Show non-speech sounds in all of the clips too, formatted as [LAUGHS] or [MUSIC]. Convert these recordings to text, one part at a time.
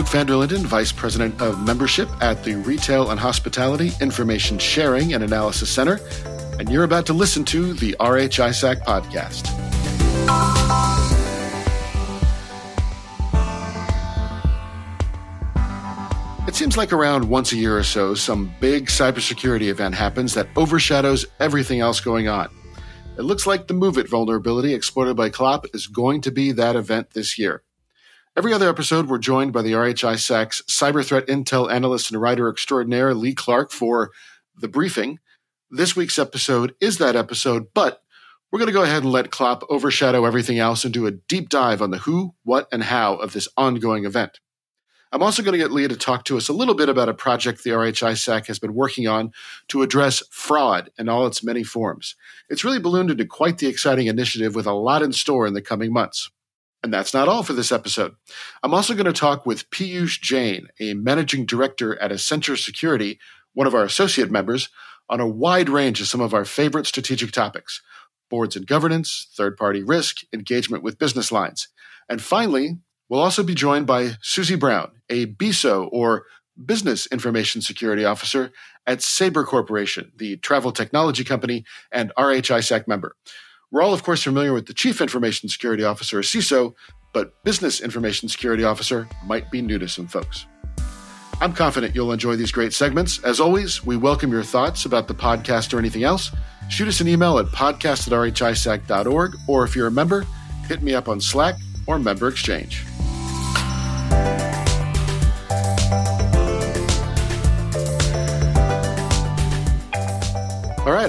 Luke Vander Linden, Vice President of Membership at the Retail and Hospitality Information Sharing and Analysis Center, and you're about to listen to the RHISAC podcast. It seems like around once a year or so, some big cybersecurity event happens that overshadows everything else going on. It looks like the MOVEit vulnerability exploited by Clop is going to be that event this year. Every other episode, we're joined by the RHISAC's cyber threat intel analyst and writer extraordinaire, Lee Clark, for the briefing. This week's episode is that episode, but we're going to go ahead and let Clop overshadow everything else and do a deep dive on the who, what, and how of this ongoing event. I'm also going to get Lee to talk to us a little bit about a project the RHISAC has been working on to address fraud in all its many forms. It's really ballooned into quite the exciting initiative with a lot in store in the coming months. And that's not all for this episode. I'm also going to talk with Piyush Jain, a managing director at Accenture Security, one of our associate members, on a wide range of some of our favorite strategic topics boards and governance, third party risk, engagement with business lines. And finally, we'll also be joined by Suzie Brown, a BISO or Business Information Security Officer at Sabre Corporation, the travel technology company and RHISAC member. We're all, of course, familiar with the Chief Information Security Officer, or CISO, but Business Information Security Officer might be new to some folks. I'm confident you'll enjoy these great segments. As always, we welcome your thoughts about the podcast or anything else. Shoot us an email at podcast at rhisac.org, or if you're a member, hit me up on Slack or Member Exchange.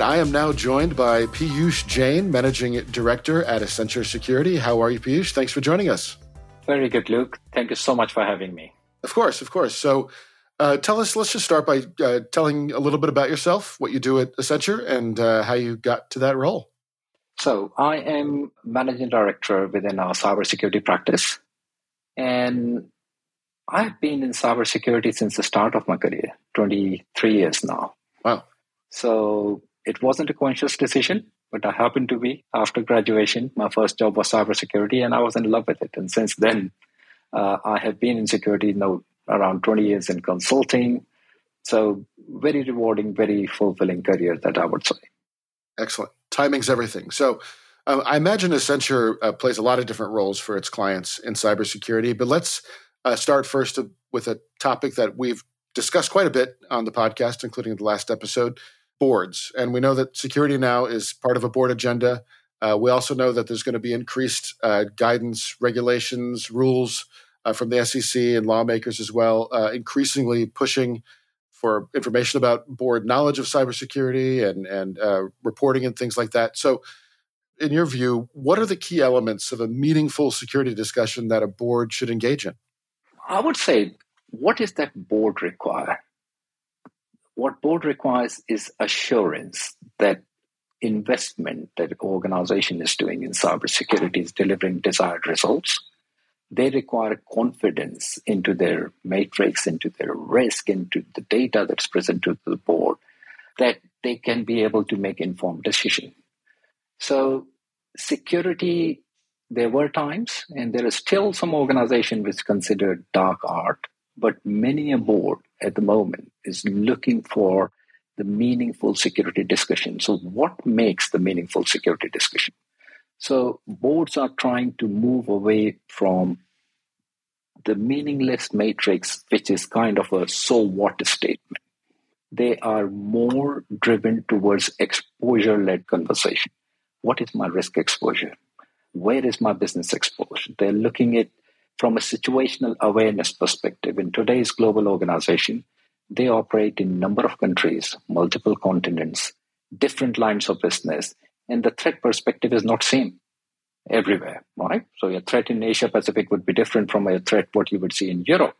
Right, I am now joined by Piyush Jain, Managing Director at Accenture Security. How are you, Piyush? Thanks for joining us. Very good, Luke. Thank you so much for having me. Of course, of course. So, uh, tell us, let's just start by uh, telling a little bit about yourself, what you do at Accenture, and uh, how you got to that role. So, I am Managing Director within our cybersecurity practice. And I've been in cybersecurity since the start of my career, 23 years now. Wow. So it wasn't a conscious decision, but I happened to be after graduation. My first job was cybersecurity, and I was in love with it. And since then, uh, I have been in security now around 20 years in consulting. So very rewarding, very fulfilling career that I would say. Excellent. Timing's everything. So uh, I imagine Accenture uh, plays a lot of different roles for its clients in cybersecurity, but let's uh, start first with a topic that we've discussed quite a bit on the podcast, including the last episode boards. And we know that security now is part of a board agenda. Uh, we also know that there's going to be increased uh, guidance, regulations, rules uh, from the SEC and lawmakers as well, uh, increasingly pushing for information about board knowledge of cybersecurity and and uh, reporting and things like that. So, in your view, what are the key elements of a meaningful security discussion that a board should engage in? I would say, what does that board require? What board requires is assurance that investment that organization is doing in cybersecurity is delivering desired results. They require confidence into their matrix, into their risk, into the data that's presented to the board, that they can be able to make informed decision. So security, there were times, and there is still some organization which considered dark art, but many a board at the moment is looking for the meaningful security discussion. So, what makes the meaningful security discussion? So, boards are trying to move away from the meaningless matrix, which is kind of a so what statement. They are more driven towards exposure led conversation. What is my risk exposure? Where is my business exposure? They're looking at from a situational awareness perspective, in today's global organization, they operate in a number of countries, multiple continents, different lines of business, and the threat perspective is not same everywhere, right? So a threat in Asia Pacific would be different from a threat what you would see in Europe.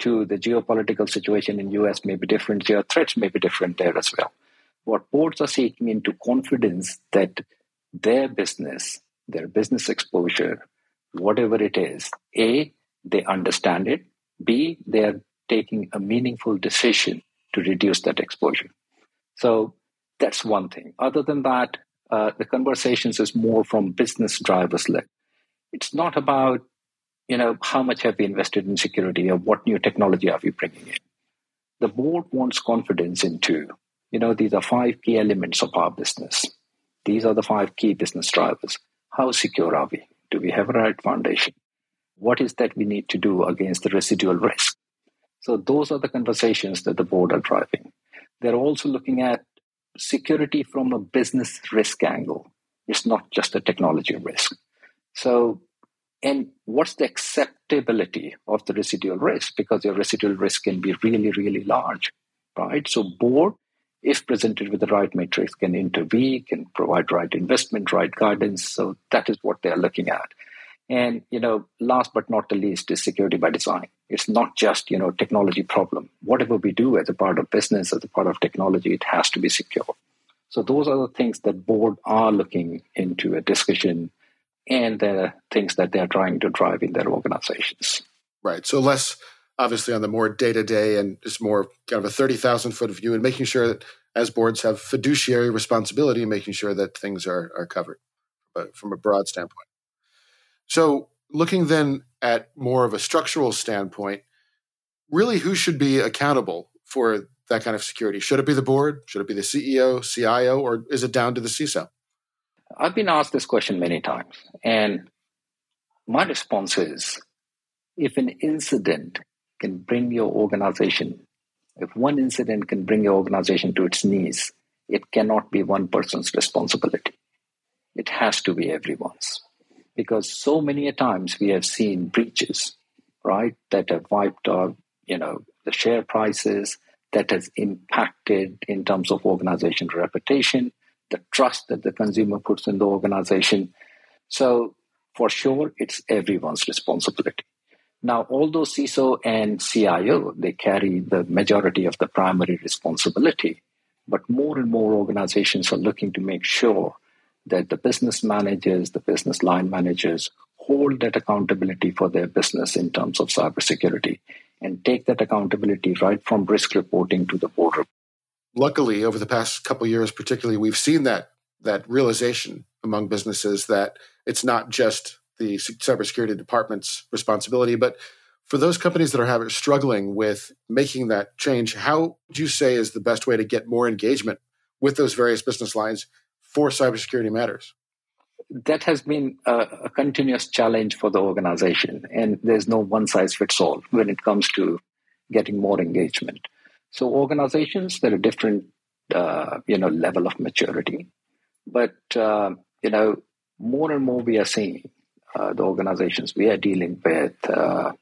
To the geopolitical situation in US may be different, geo threats may be different there as well. What boards are seeking into confidence that their business, their business exposure, whatever it is, A, they understand it, B, they are taking a meaningful decision to reduce that exposure. So that's one thing. Other than that, uh, the conversations is more from business drivers led. It's not about you know how much have we invested in security or what new technology are we bringing in. The board wants confidence into you know these are five key elements of our business. These are the five key business drivers. How secure are we? Do we have a right foundation? What is that we need to do against the residual risk? So those are the conversations that the board are driving. They're also looking at security from a business risk angle. It's not just a technology risk. So, and what's the acceptability of the residual risk? Because your residual risk can be really, really large, right? So, board, if presented with the right matrix, can intervene, can provide right investment, right guidance. So that is what they're looking at. And you know, last but not the least is security by design. It's not just you know technology problem. Whatever we do as a part of business, as a part of technology, it has to be secure. So those are the things that board are looking into a discussion, and the things that they are trying to drive in their organizations. Right. So less obviously on the more day to day and just more kind of a thirty thousand foot view, and making sure that as boards have fiduciary responsibility, making sure that things are are covered uh, from a broad standpoint. So, looking then at more of a structural standpoint, really who should be accountable for that kind of security? Should it be the board? Should it be the CEO, CIO, or is it down to the CISO? I've been asked this question many times. And my response is if an incident can bring your organization, if one incident can bring your organization to its knees, it cannot be one person's responsibility. It has to be everyone's because so many times we have seen breaches, right, that have wiped out, you know, the share prices, that has impacted in terms of organization reputation, the trust that the consumer puts in the organization. So for sure, it's everyone's responsibility. Now, although CISO and CIO, they carry the majority of the primary responsibility, but more and more organizations are looking to make sure that the business managers, the business line managers hold that accountability for their business in terms of cybersecurity and take that accountability right from risk reporting to the board. Luckily, over the past couple years, particularly, we've seen that that realization among businesses that it's not just the cybersecurity department's responsibility, but for those companies that are having, struggling with making that change, how would you say is the best way to get more engagement with those various business lines for cybersecurity matters? That has been a, a continuous challenge for the organization, and there's no one size fits all when it comes to getting more engagement. So organizations, there are different, uh, you know, level of maturity, but uh, you know, more and more we are seeing the organizations we are dealing with uh,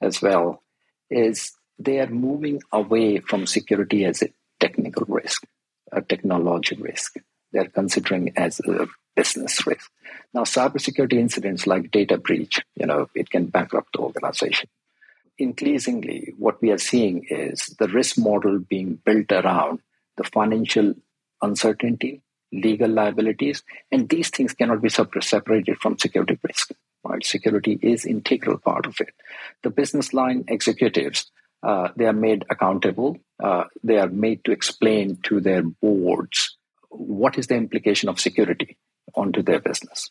as well is they are moving away from security as a technical risk, a technology risk, they're considering as a business risk. Now, cybersecurity incidents like data breach, you know, it can bankrupt the organization. Increasingly, what we are seeing is the risk model being built around the financial uncertainty, legal liabilities, and these things cannot be separated from security risk. Right? Security is integral part of it. The business line executives, uh, they are made accountable. Uh, they are made to explain to their boards what is the implication of security onto their business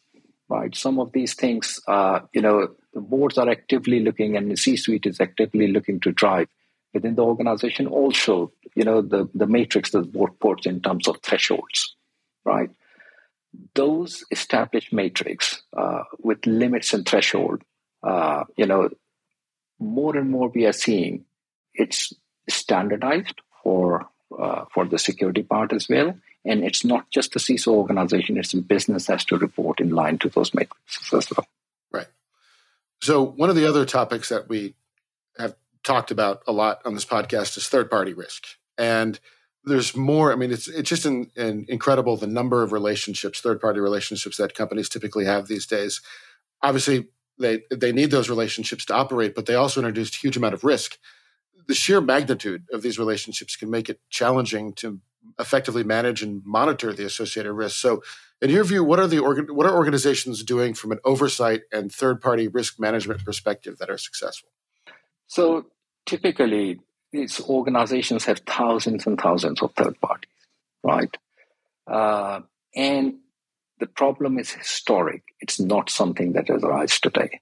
right some of these things uh, you know the boards are actively looking and the c-suite is actively looking to drive within the organization also you know the the matrix that the board puts in terms of thresholds right those established matrix uh, with limits and threshold uh, you know more and more we are seeing it's standardized for uh, for the security part as well and it's not just the CISO organization, it's the business has to report in line to those matrices as well. Right. So, one of the other topics that we have talked about a lot on this podcast is third party risk. And there's more. I mean, it's it's just an, an incredible the number of relationships, third party relationships that companies typically have these days. Obviously, they they need those relationships to operate, but they also introduced a huge amount of risk. The sheer magnitude of these relationships can make it challenging to effectively manage and monitor the associated risks. So, in your view, what are the what are organizations doing from an oversight and third party risk management perspective that are successful? So, typically, these organizations have thousands and thousands of third parties, right? Uh, and the problem is historic. It's not something that has arisen today.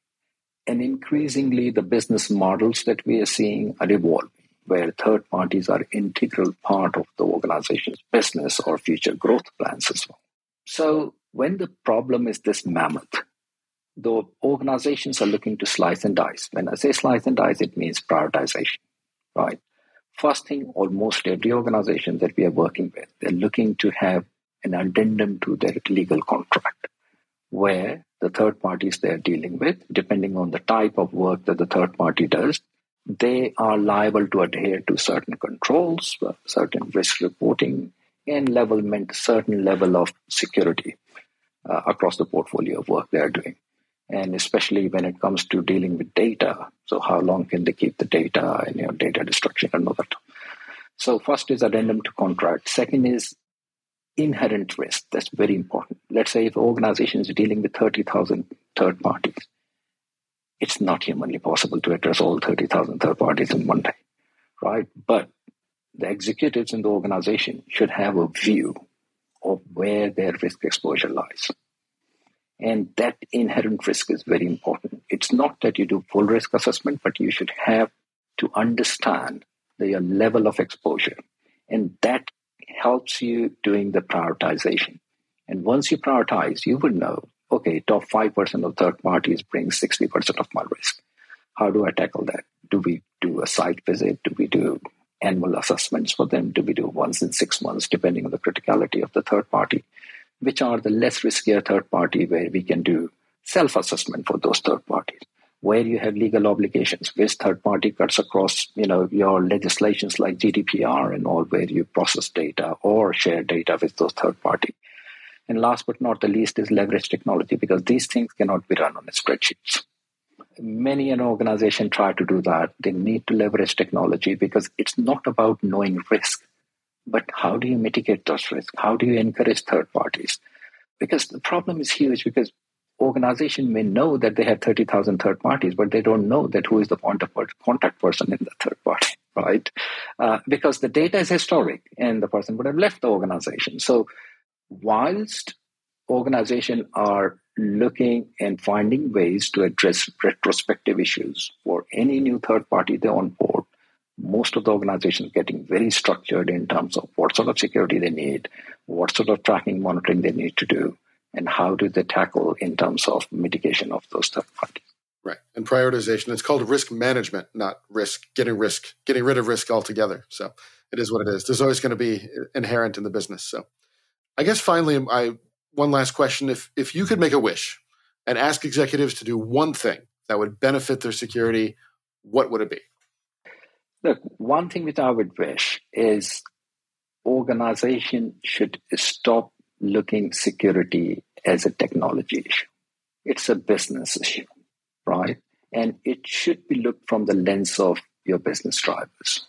And increasingly, the business models that we are seeing are evolving, where third parties are integral part of the organization's business or future growth plans as well. So, when the problem is this mammoth, the organizations are looking to slice and dice. When I say slice and dice, it means prioritization, right? First thing, almost every organization that we are working with, they're looking to have an addendum to their legal contract where the third parties they're dealing with, depending on the type of work that the third party does, they are liable to adhere to certain controls, certain risk reporting, and level certain level of security uh, across the portfolio of work they are doing. And especially when it comes to dealing with data, so how long can they keep the data and you know, data destruction and all that. So first is addendum to contract. Second is inherent risk. That's very important. Let's say if an organization is dealing with 30,000 third parties, it's not humanly possible to address all 30,000 third parties in one day, right? But the executives in the organization should have a view of where their risk exposure lies. And that inherent risk is very important. It's not that you do full risk assessment, but you should have to understand the level of exposure. And that helps you doing the prioritization. And once you prioritize, you would know, okay, top 5% of third parties bring 60% of my risk. How do I tackle that? Do we do a site visit? Do we do annual assessments for them? Do we do once in six months, depending on the criticality of the third party? Which are the less riskier third party where we can do self assessment for those third parties? where you have legal obligations, which third party cuts across, you know, your legislations like GDPR and all, where you process data or share data with those third party. And last but not the least is leverage technology because these things cannot be run on spreadsheets. Many an organization try to do that. They need to leverage technology because it's not about knowing risk, but how do you mitigate those risks? How do you encourage third parties? Because the problem is huge because organization may know that they have 30,000 third parties, but they don't know that who is the contact person in the third party, right? Uh, because the data is historic and the person would have left the organization. So whilst organizations are looking and finding ways to address retrospective issues for any new third party they onboard, most of the organizations getting very structured in terms of what sort of security they need, what sort of tracking monitoring they need to do, and how do they tackle in terms of mitigation of those third parties. Right. And prioritization. It's called risk management, not risk, getting risk, getting rid of risk altogether. So it is what it is. There's always going to be inherent in the business. So I guess finally, I one last question. If if you could make a wish and ask executives to do one thing that would benefit their security, what would it be? Look, one thing that I would wish is organization should stop looking security as a technology issue. It's a business issue, right? And it should be looked from the lens of your business drivers.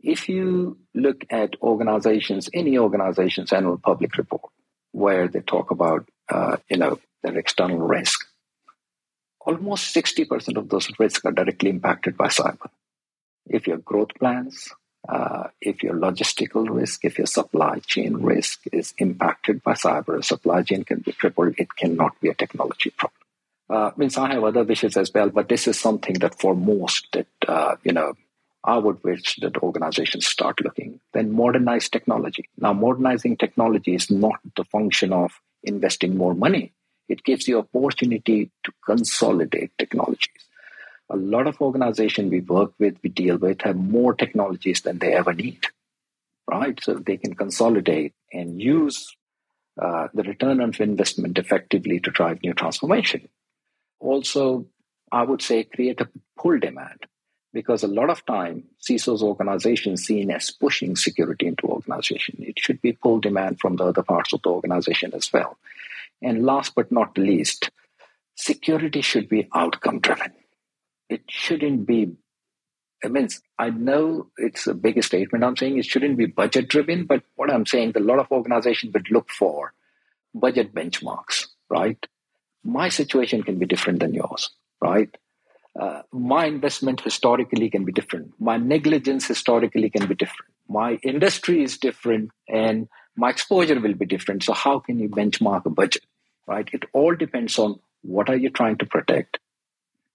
If you look at organizations, any organization's annual public report, where they talk about, uh, you know, their external risk, almost 60% of those risks are directly impacted by cyber. If your growth plans, uh, if your logistical risk, if your supply chain risk is impacted by cyber, supply chain can be crippled. It cannot be a technology problem. Uh, means I have other wishes as well, but this is something that for most that uh, you know I would wish that organizations start looking. Then modernize technology. Now, modernizing technology is not the function of investing more money. It gives you opportunity to consolidate technologies a lot of organizations we work with, we deal with, have more technologies than they ever need, right? So they can consolidate and use uh, the return on investment effectively to drive new transformation. Also, I would say create a pull demand because a lot of time CISO's organization seen as pushing security into organization. It should be pull demand from the other parts of the organization as well. And last but not least, security should be outcome driven it shouldn't be I mean, I know it's a bigger statement I'm saying. It shouldn't be budget driven, but what I'm saying, a lot of organizations would look for budget benchmarks, right? My situation can be different than yours, right? Uh, my investment historically can be different. My negligence historically can be different. My industry is different and my exposure will be different. So, how can you benchmark a budget, right? It all depends on what are you trying to protect,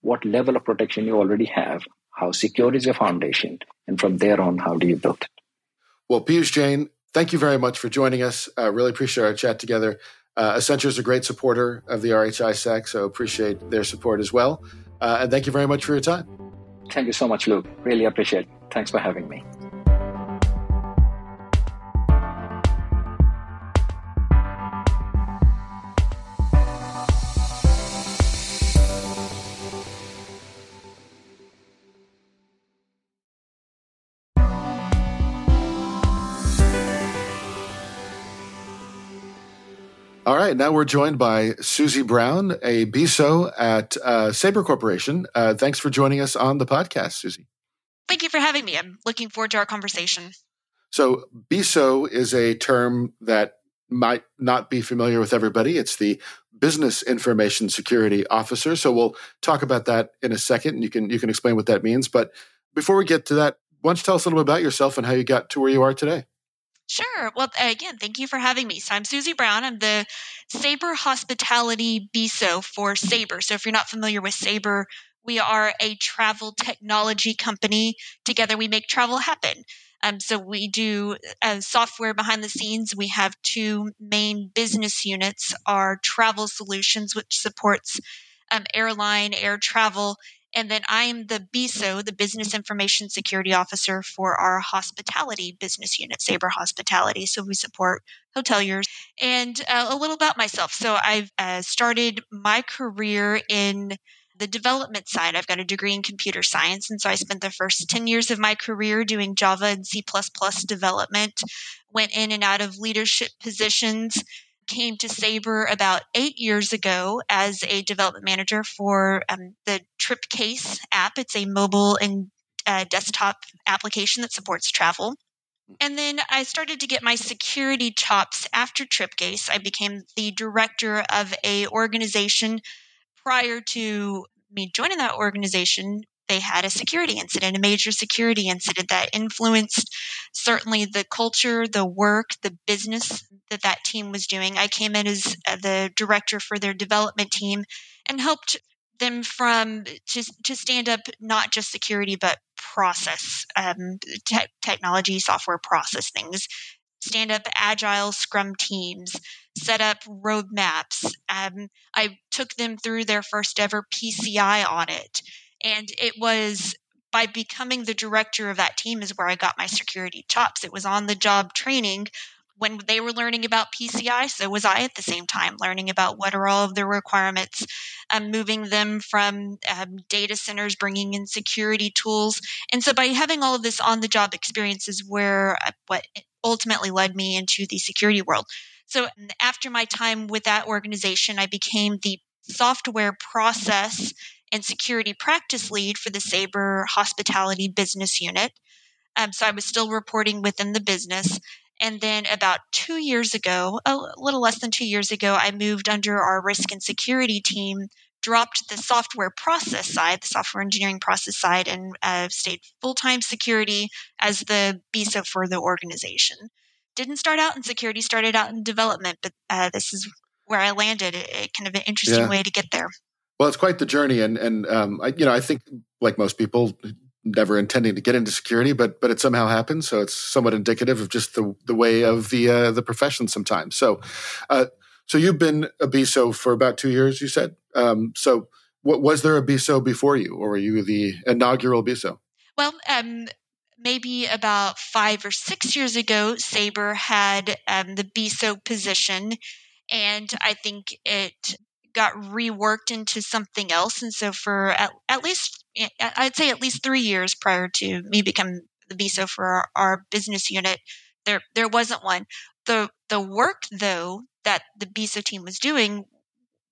what level of protection you already have, how secure is your foundation, and from there on, how do you build it? Well, Piyush Jain, thank you very much for joining us. I uh, really appreciate our chat together. Uh, Accenture is a great supporter of the RHISAC, so appreciate their support as well. Uh, and thank you very much for your time. Thank you so much, Luke. Really appreciate it. Thanks for having me. Right, now we're joined by Suzie Brown, a BISO at uh, Sabre Corporation. Uh, thanks for joining us on the podcast, Suzie. Thank you for having me. I'm looking forward to our conversation. So, BISO is a term that might not be familiar with everybody. It's the Business Information Security Officer. So, we'll talk about that in a second, and you can you can explain what that means. But before we get to that, why don't you tell us a little bit about yourself and how you got to where you are today? Sure. Well, again, thank you for having me. So I'm Suzie Brown. I'm the Sabre Hospitality BISO for Sabre. So if you're not familiar with Sabre, we are a travel technology company. Together, we make travel happen. Um, so we do uh, software behind the scenes. We have two main business units: our travel solutions, which supports um, airline, air travel, and then I'm the BISO, the Business Information Security Officer for our hospitality business unit, Sabre Hospitality. So we support hoteliers. And uh, a little about myself. So I've uh, started my career in the development side. I've got a degree in computer science. And so I spent the first 10 years of my career doing Java and C development, went in and out of leadership positions came to Sabre about eight years ago as a development manager for um, the TripCase app. It's a mobile and uh, desktop application that supports travel. And then I started to get my security chops after TripCase. I became the director of a organization prior to me joining that organization they had a security incident, a major security incident that influenced certainly the culture, the work, the business that that team was doing. I came in as uh, the director for their development team and helped them from to, to stand up not just security but process um, te- technology software process things. Stand up agile scrum teams set up roadmaps. Um, i took them through their first ever pci audit and it was by becoming the director of that team is where I got my security chops. It was on the job training when they were learning about PCI, so was I at the same time, learning about what are all of the requirements, um, moving them from um, data centers, bringing in security tools. And so by having all of this on the job experience is where uh, what ultimately led me into the security world. So after my time with that organization, I became the software process and security practice lead for the Sabre hospitality business unit. Um, so I was still reporting within the business. And then about two years ago, a little less than two years ago, I moved under our risk and security team, dropped the software process side, the software engineering process side, and uh, stayed full time security as the BISO for the organization. Didn't start out in security, started out in development, but uh, this is where I landed. It, kind of an interesting yeah. way to get there. Well, it's quite the journey, and and um, I, you know, I think like most people, never intending to get into security, but but it somehow happens. So it's somewhat indicative of just the the way of the uh, the profession sometimes. So, uh, so you've been a BISO for about two years, you said. Um, so, what was there a BISO before you, or were you the inaugural BISO? Well, um, maybe about five or six years ago, Sabre had um, the BISO position, and I think it got reworked into something else. And so for at, at least, eh, I'd say at least three years prior to me becoming the BISO for our, our business unit, there there wasn't one. The the work though that the BISO team was doing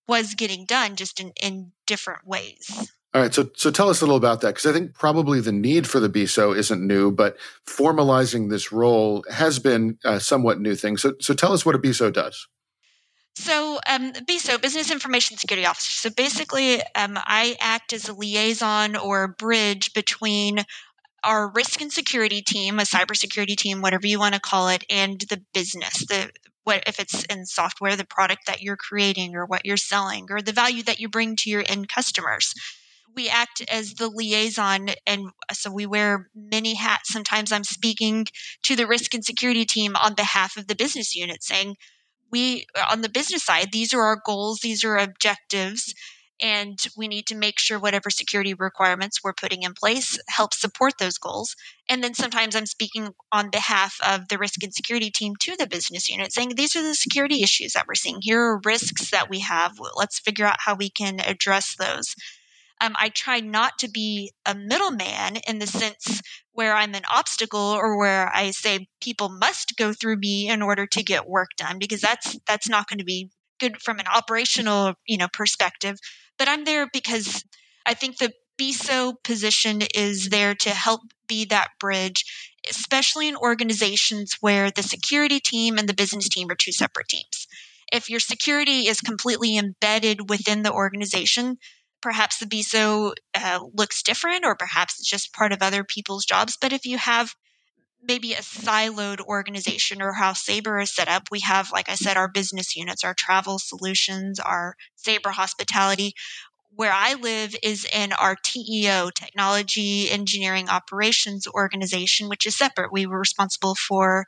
was getting done just in, in different ways. All right, so so tell us a little about that because I think probably the need for the BISO isn't new, but formalizing this role has been a somewhat new thing. So so tell us what a BISO does. So, um, BISO, Business Information Security Officer. So basically, um, I act as a liaison or a bridge between our risk and security team, a cybersecurity team, whatever you want to call it, and the business. The what if it's in software, the product that you're creating or what you're selling or the value that you bring to your end customers we act as the liaison and so we wear many hats sometimes i'm speaking to the risk and security team on behalf of the business unit saying we uh, on the business side these are our goals these are objectives and we need to make sure whatever security requirements we're putting in place help support those goals. And then sometimes i'm speaking on behalf of the risk and security team to the business unit saying these are the security issues that we're seeing. Here are risks that we have. Let's figure out how we can address those um, I try not to be a middleman in the sense where I'm an obstacle or where I say people must go through me in order to get work done because that's that's not going to be good from an operational you know perspective. But I'm there because I think the BISO position is there to help be that bridge, especially in organizations where the security team and the business team are two separate teams. If your security is completely embedded within the organization, perhaps the BISO uh, looks different, or perhaps it's just part of other people's jobs. But if you have maybe a siloed organization or how Sabre is set up, we have, like I said, our business units, our travel solutions, our Sabre hospitality. Where I live is in our TEO, Technology Engineering Operations Organization, which is separate. We were responsible for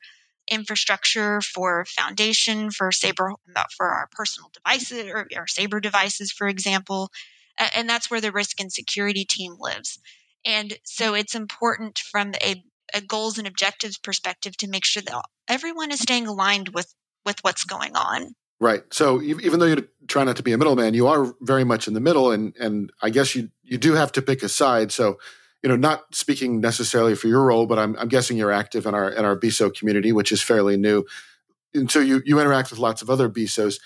infrastructure for foundation for sabre for our personal devices or our sabre devices for example and that's where the risk and security team lives. And so mm-hmm. it's important from a, a goals and objectives perspective to make sure that everyone is staying aligned with with what's going on. Right. So even though you try not to be a middleman, you are very much in the middle, and and I guess you you do have to pick a side. So you know, not speaking necessarily for your role, but I'm I'm guessing you're active in our in our BISO community, which is fairly new, and so you you interact with lots of other BISOs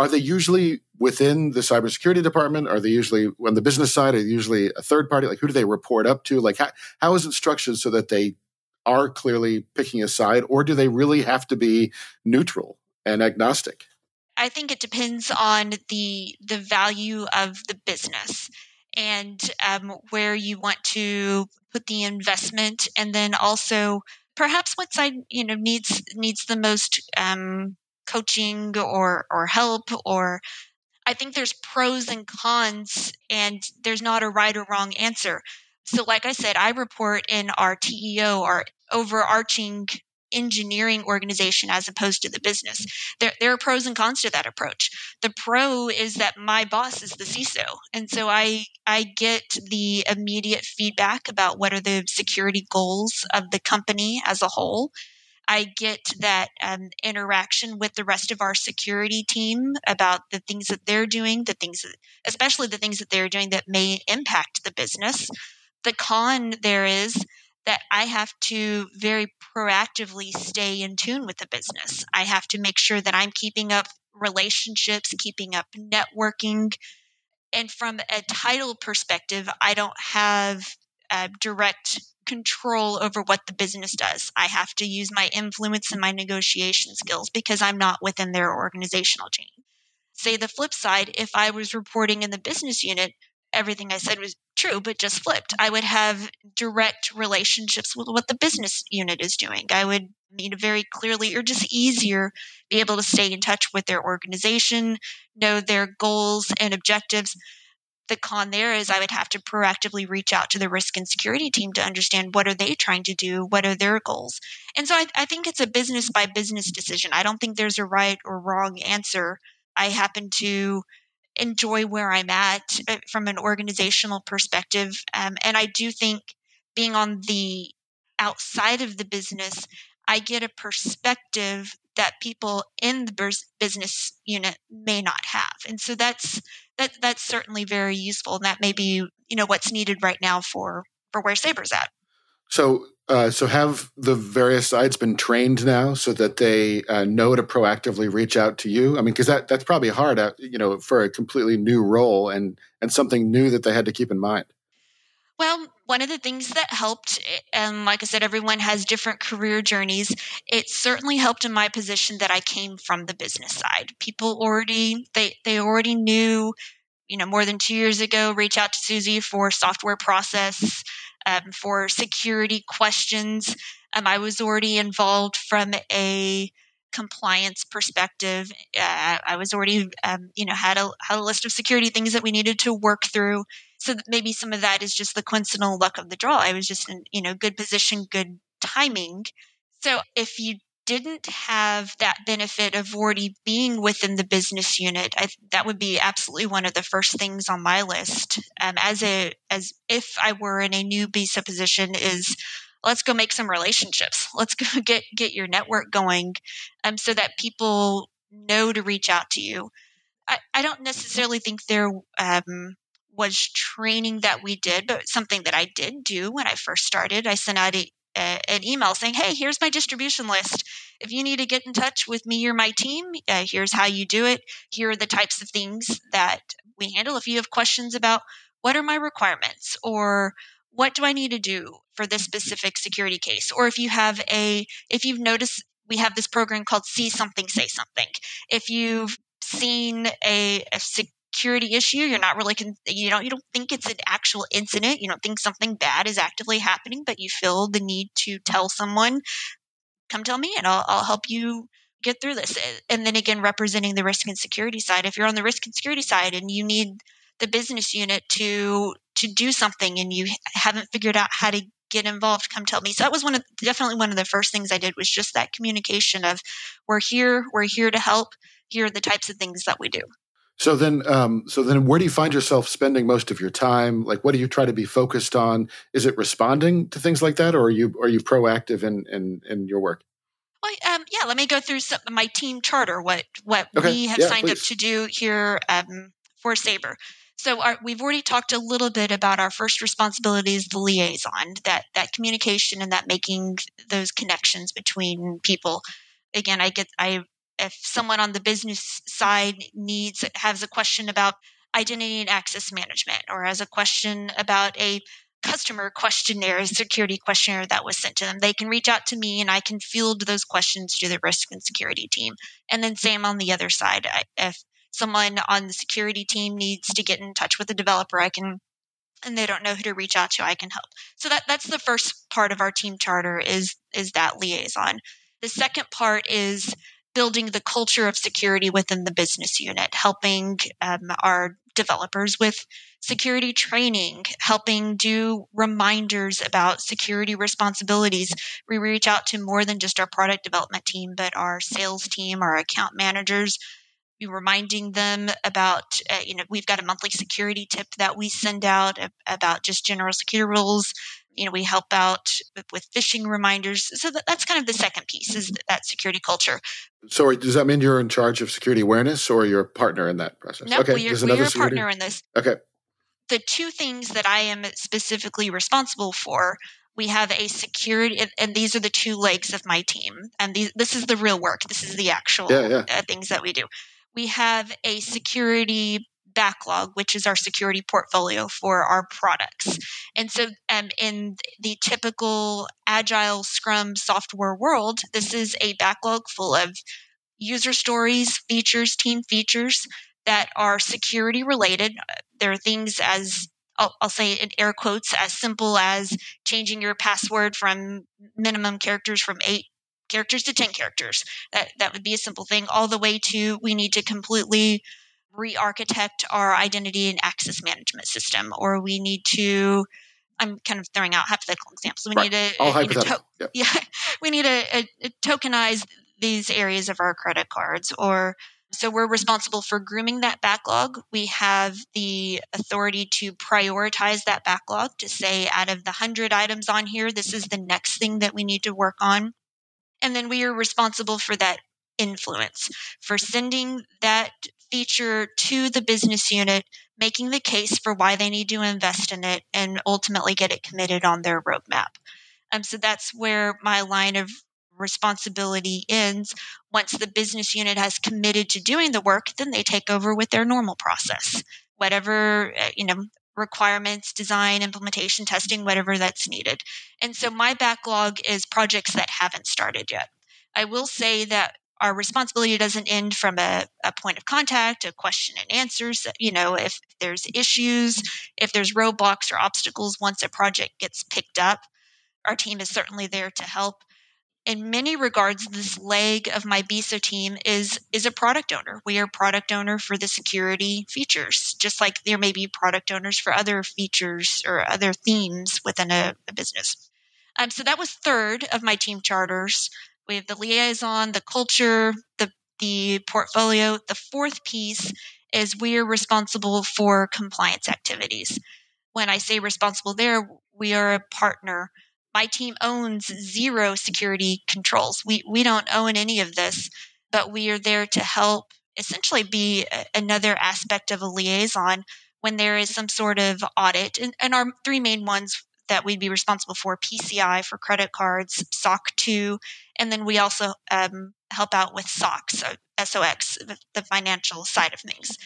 are they usually within the cybersecurity department? Are they usually on the business side? Are they usually a third party? Like who do they report up to? Like how, how is it structured so that they are clearly picking a side, or do they really have to be neutral and agnostic? I think it depends on the the value of the business and um, where you want to put the investment, and then also perhaps what side you know needs needs the most um, coaching or or help or I think there's pros and cons and there's not a right or wrong answer. So like I said, I report in our TEO, our overarching engineering organization as opposed to the business. There, there are pros and cons to that approach. The pro is that my boss is the CISO. And so I, I get the immediate feedback about what are the security goals of the company as a whole. I get that um, interaction with the rest of our security team about the things that they're doing, the things, that, especially the things that they're doing that may impact the business. The con there is that I have to very proactively stay in tune with the business. I have to make sure that I'm keeping up relationships, keeping up networking. And from a title perspective, I don't have a direct control over what the business does. I have to use my influence and my negotiation skills because I'm not within their organizational chain. Say the flip side, if I was reporting in the business unit, everything I said was true, but just flipped. I would have direct relationships with what the business unit is doing. I would you know very clearly or just easier be able to stay in touch with their organization, know their goals and objectives the con there is I would have to proactively reach out to the risk and security team to understand what are they trying to do, what are their goals. And so I, I think it's a business by business decision. I don't think there's a right or wrong answer. I happen to enjoy where I'm at uh, from an organizational perspective. Um, and I do think being on the outside of the business, I get a perspective that people in the business unit may not have. And so that's that that's certainly very useful and that may be, you know, what's needed right now for for where Sabre's at. So Uh, so have the various sides been trained now so that they uh, know to proactively reach out to you? I mean, because that that's probably hard, uh, you know, for a completely new role and and something new that they had to keep in mind. Well, one of the things that helped, and like I said, everyone has different career journeys. It certainly helped in my position that I came from the business side. People already they they already knew, you know, more than two years ago, reach out to Suzie for software process, um, for security questions. Um, I was already involved from a compliance perspective. Uh, I was already, um, you know, had a had a list of security things that we needed to work through so maybe some of that is just the coincidental luck of the draw. I was just in, you know, good position, good timing. So if you didn't have that benefit of already being within the business unit, I, that would be absolutely one of the first things on my list. Um, as a as if I were in a new BISO position, is let's go make some relationships. [LAUGHS] Let's go [LAUGHS] get get your network going, um, so that people know to reach out to you. I, I don't necessarily think there um, was training that we did, but something that I did do when I first started. I sent out a, a, an email saying, Hey, here's my distribution list. If you need to get in touch with me or my team, uh, here's how you do it. Here are the types of things that we handle. If you have questions about what are my requirements or what do I need to do for this specific security case, or if you have a, if you've noticed, we have this program called See Something, Say Something. If you've seen a, a security issue you're not really con- you don't you don't think it's an actual incident you don't think something bad is actively happening but you feel the need to tell someone come tell me and I'll, I'll help you get through this. And then again representing the risk and security side if you're on the risk and security side and you need the business unit to to do something and you haven't figured out how to get involved come tell me. So that was one of definitely one of the first things i did was just that communication of we're here we're here to help. Here are the types of things that we do so then, um, so then, where do you find yourself spending most of your time? Like, what do you try to be focused on? Is it responding to things like that, or are you are you proactive in in, in your work? Well, um, yeah. Let me go through some, my team charter. What what okay. we have yeah, signed please. up to do here um, for Sabre. So our, we've already talked a little bit about our first responsibility is the liaison, that that communication and that making those connections between people. Again, I get I if someone on the business side needs has a question about identity and access management or has a question about a customer questionnaire, a security questionnaire that was sent to them, they can reach out to me and I can field those questions to the risk and security team. And then same on the other side. If someone on the security team needs to get in touch with the developer, I can and they don't know who to reach out to, I can help. So that that's the first part of our team charter is is that liaison. The second part is building the culture of security within the business unit, helping um, our developers with security training, helping do reminders about security responsibilities. We reach out to more than just our product development team, but our sales team, our account managers, be reminding them about uh, you know we've got a monthly security tip that we send out about just general security rules you know we help out with phishing reminders. So that, that's kind of the second piece is that security culture. So does that mean you're in charge of security awareness or you're a partner in that process? No okay. we're, we're a partner in this. Okay. The two things that i am specifically responsible for we have a security and these are the two legs of my team. And these, this is the real work. This is the actual yeah, yeah. Uh, things that we do. We have a security backlog, which is our security portfolio for our products. And so, um, in the typical agile Scrum software world, this is a backlog full of user stories, features, team features that are security related. There are things as I'll, I'll, say in air quotes as simple as changing your password from minimum characters from eight characters to 10 characters. That, that would be a simple thing, all the way to we need to completely re-architect our identity and access management system, or we need to. I'm kind of throwing out hypothetical examples. We right. need to, All. To- yep. yeah, we need to, tokenize these areas of our credit cards, or so we're responsible for grooming that backlog. We have the authority to prioritize that backlog to say, out of the 100 items on here, this is the next thing that we need to work on. And then we are responsible for that influence, for sending that feature to the business unit, making the case for why they need to invest in it, and ultimately get it committed on their roadmap. Um, so that's where my line of responsibility ends. Once the business unit has committed to doing the work, then they take over with their normal process. Whatever, uh, you know, requirements, design, implementation, testing, whatever that's needed. And so my backlog is projects that haven't started yet. I will say that our responsibility doesn't end from a, a, point of contact, a question and answers. You know, if there's issues, if there's roadblocks or obstacles once a project gets picked up, our team is certainly there to help in many regards, this leg of my BISO team is is a product owner. We are product owner for the security features, just like there may be product owners for other features or other themes within a, a business. Um, so that was third of my team charters. We have the liaison, the culture, the the portfolio. The fourth piece is we are responsible for compliance activities. When I say responsible there, we are a partner my team owns zero security controls. We we don't own any of this, but we are there to help essentially be a, another aspect of a liaison when there is some sort of audit. And, and our three main ones that we'd be responsible for PCI for credit cards, SOC 2, and then we also um, help out with SOX, so SOX, the, financial side of things,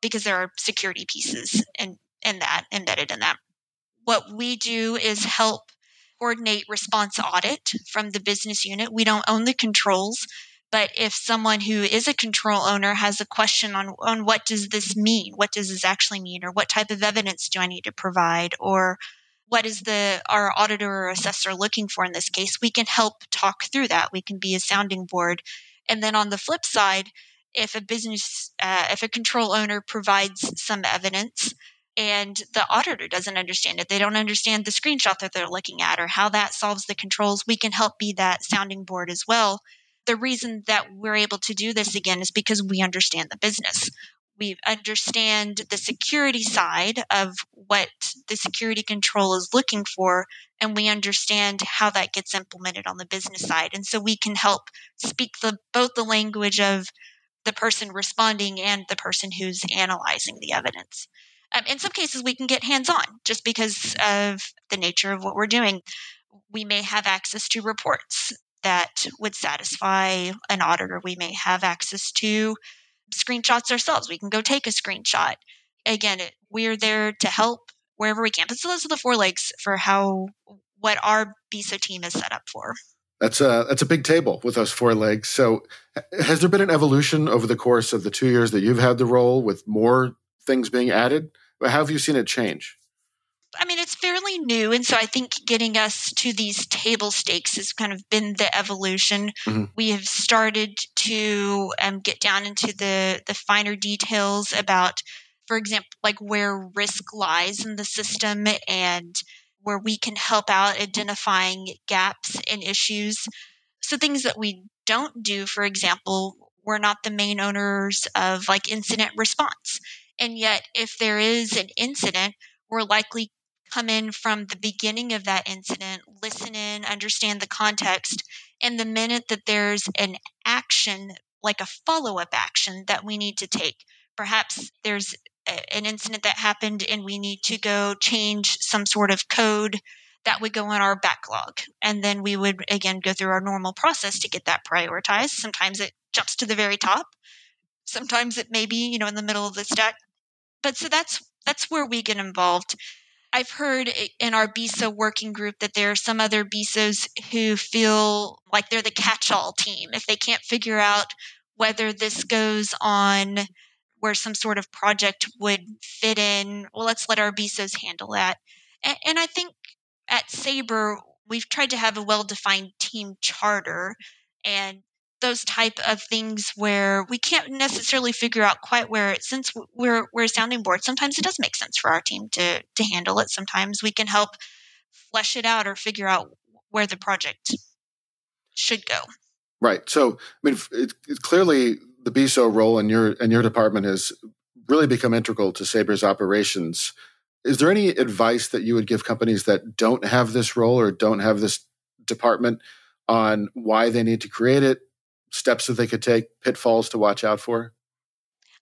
because there are security pieces in, in that embedded in that. What we do is help coordinate response audit from the business unit. We don't own the controls, but if someone who is a control owner has a question on, on what does this mean? What does this actually mean? Or what type of evidence do I need to provide? Or what is the our auditor or assessor looking for in this case? We can help talk through that. We can be a sounding board. And then on the flip side, if a business, uh, if a control owner provides some evidence, and the auditor doesn't understand it. They don't understand the screenshot that they're looking at or how that solves the controls. We can help be that sounding board as well. The reason that we're able to do this again is because we understand the business. We understand the security side of what the security control is looking for, and we understand how that gets implemented on the business side. And so we can help speak the, both the language of the person responding and the person who's analyzing the evidence. Um, in some cases, we can get hands on just because of the nature of what we're doing. We may have access to reports that would satisfy an auditor. We may have access to screenshots ourselves. We can go take a screenshot. Again, it, we're there to mm-hmm. help wherever we can. But so those are the four legs for how what our BISO team is set up for. That's a that's a big table with those four legs. So, has there been an evolution over the course of the two years that you've had the role, with more things being added? How have you seen it change? I mean, it's fairly new. And so I think getting us to these table stakes has kind of been the evolution. Mm-hmm. We have started to um, get down into the, the finer details about, for example, like where risk lies in the system and where we can help out identifying gaps and issues. So things that we don't do, for example, we're not the main owners of like incident response. And yet, if there is an incident, we're likely come in from the beginning of that incident, listen in, understand the context. And the minute that there's an action, like a follow up action that we need to take, perhaps there's a, an incident that happened and we need to go change some sort of code that would go in our backlog. And then we would again go through our normal process to get that prioritized. Sometimes it jumps to the very top. Sometimes it may be, you know, in the middle of the stack but so that's that's where we get involved. I've heard in our BISO working group that there are some other BISOs who feel like they're the catch-all team. If they can't figure out whether this goes on where some sort of project would fit in, well, let's let our BISOs handle that. And, and I think at Sabre, we've tried to have a well-defined team charter and those type of things where we can't necessarily figure out quite where since we're we're a sounding board sometimes it does make sense for our team to to handle it. Sometimes we can help flesh it out or figure out where the project should go. Right. So i mean it, it clearly the BISO role in your in your department has really become integral to sabre's operations. Is there any advice that you would give companies that don't have this role or don't have this department on why they need to create it steps that they could take, pitfalls to watch out for?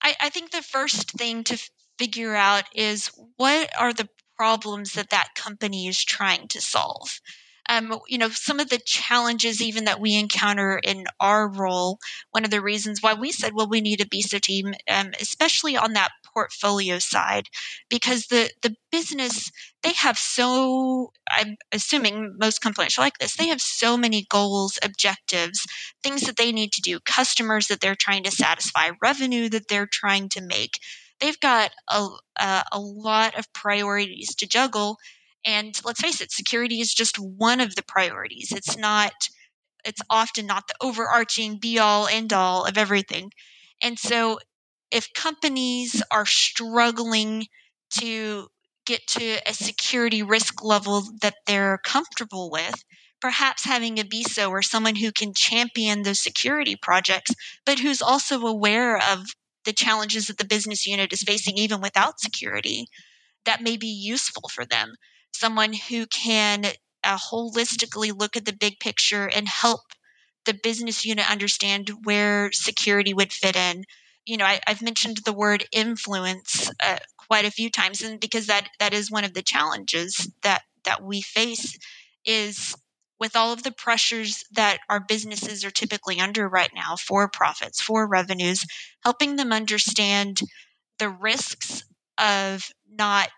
I, I think the first thing to figure out is what are the problems that that company is trying to solve. um, you know, some of the challenges even that we encounter in our role, one of the reasons why we said, well, we need a BISO team, um, especially on that portfolio side, because the, the business, they have so, I'm assuming most companies are like this, they have so many goals, objectives, things that they need to do, customers that they're trying to satisfy, revenue that they're trying to make. They've got a, a, a lot of priorities to juggle and let's face it, security is just one of the priorities. It's not, it's often not the overarching be all end all of everything. And so if companies are struggling to get to a security risk level that they're comfortable with, perhaps having a BISO or someone who can champion those security projects, but who's also aware of the challenges that the business unit is facing even without security, that may be useful for them someone who can uh, holistically look at the big picture and help the business unit understand where security would fit in. You know, I, have mentioned the word influence uh, quite a few times, and because that that is one of the challenges that that we face is with all of the pressures that our businesses are typically under right now for profits, for revenues, helping them understand the risks of not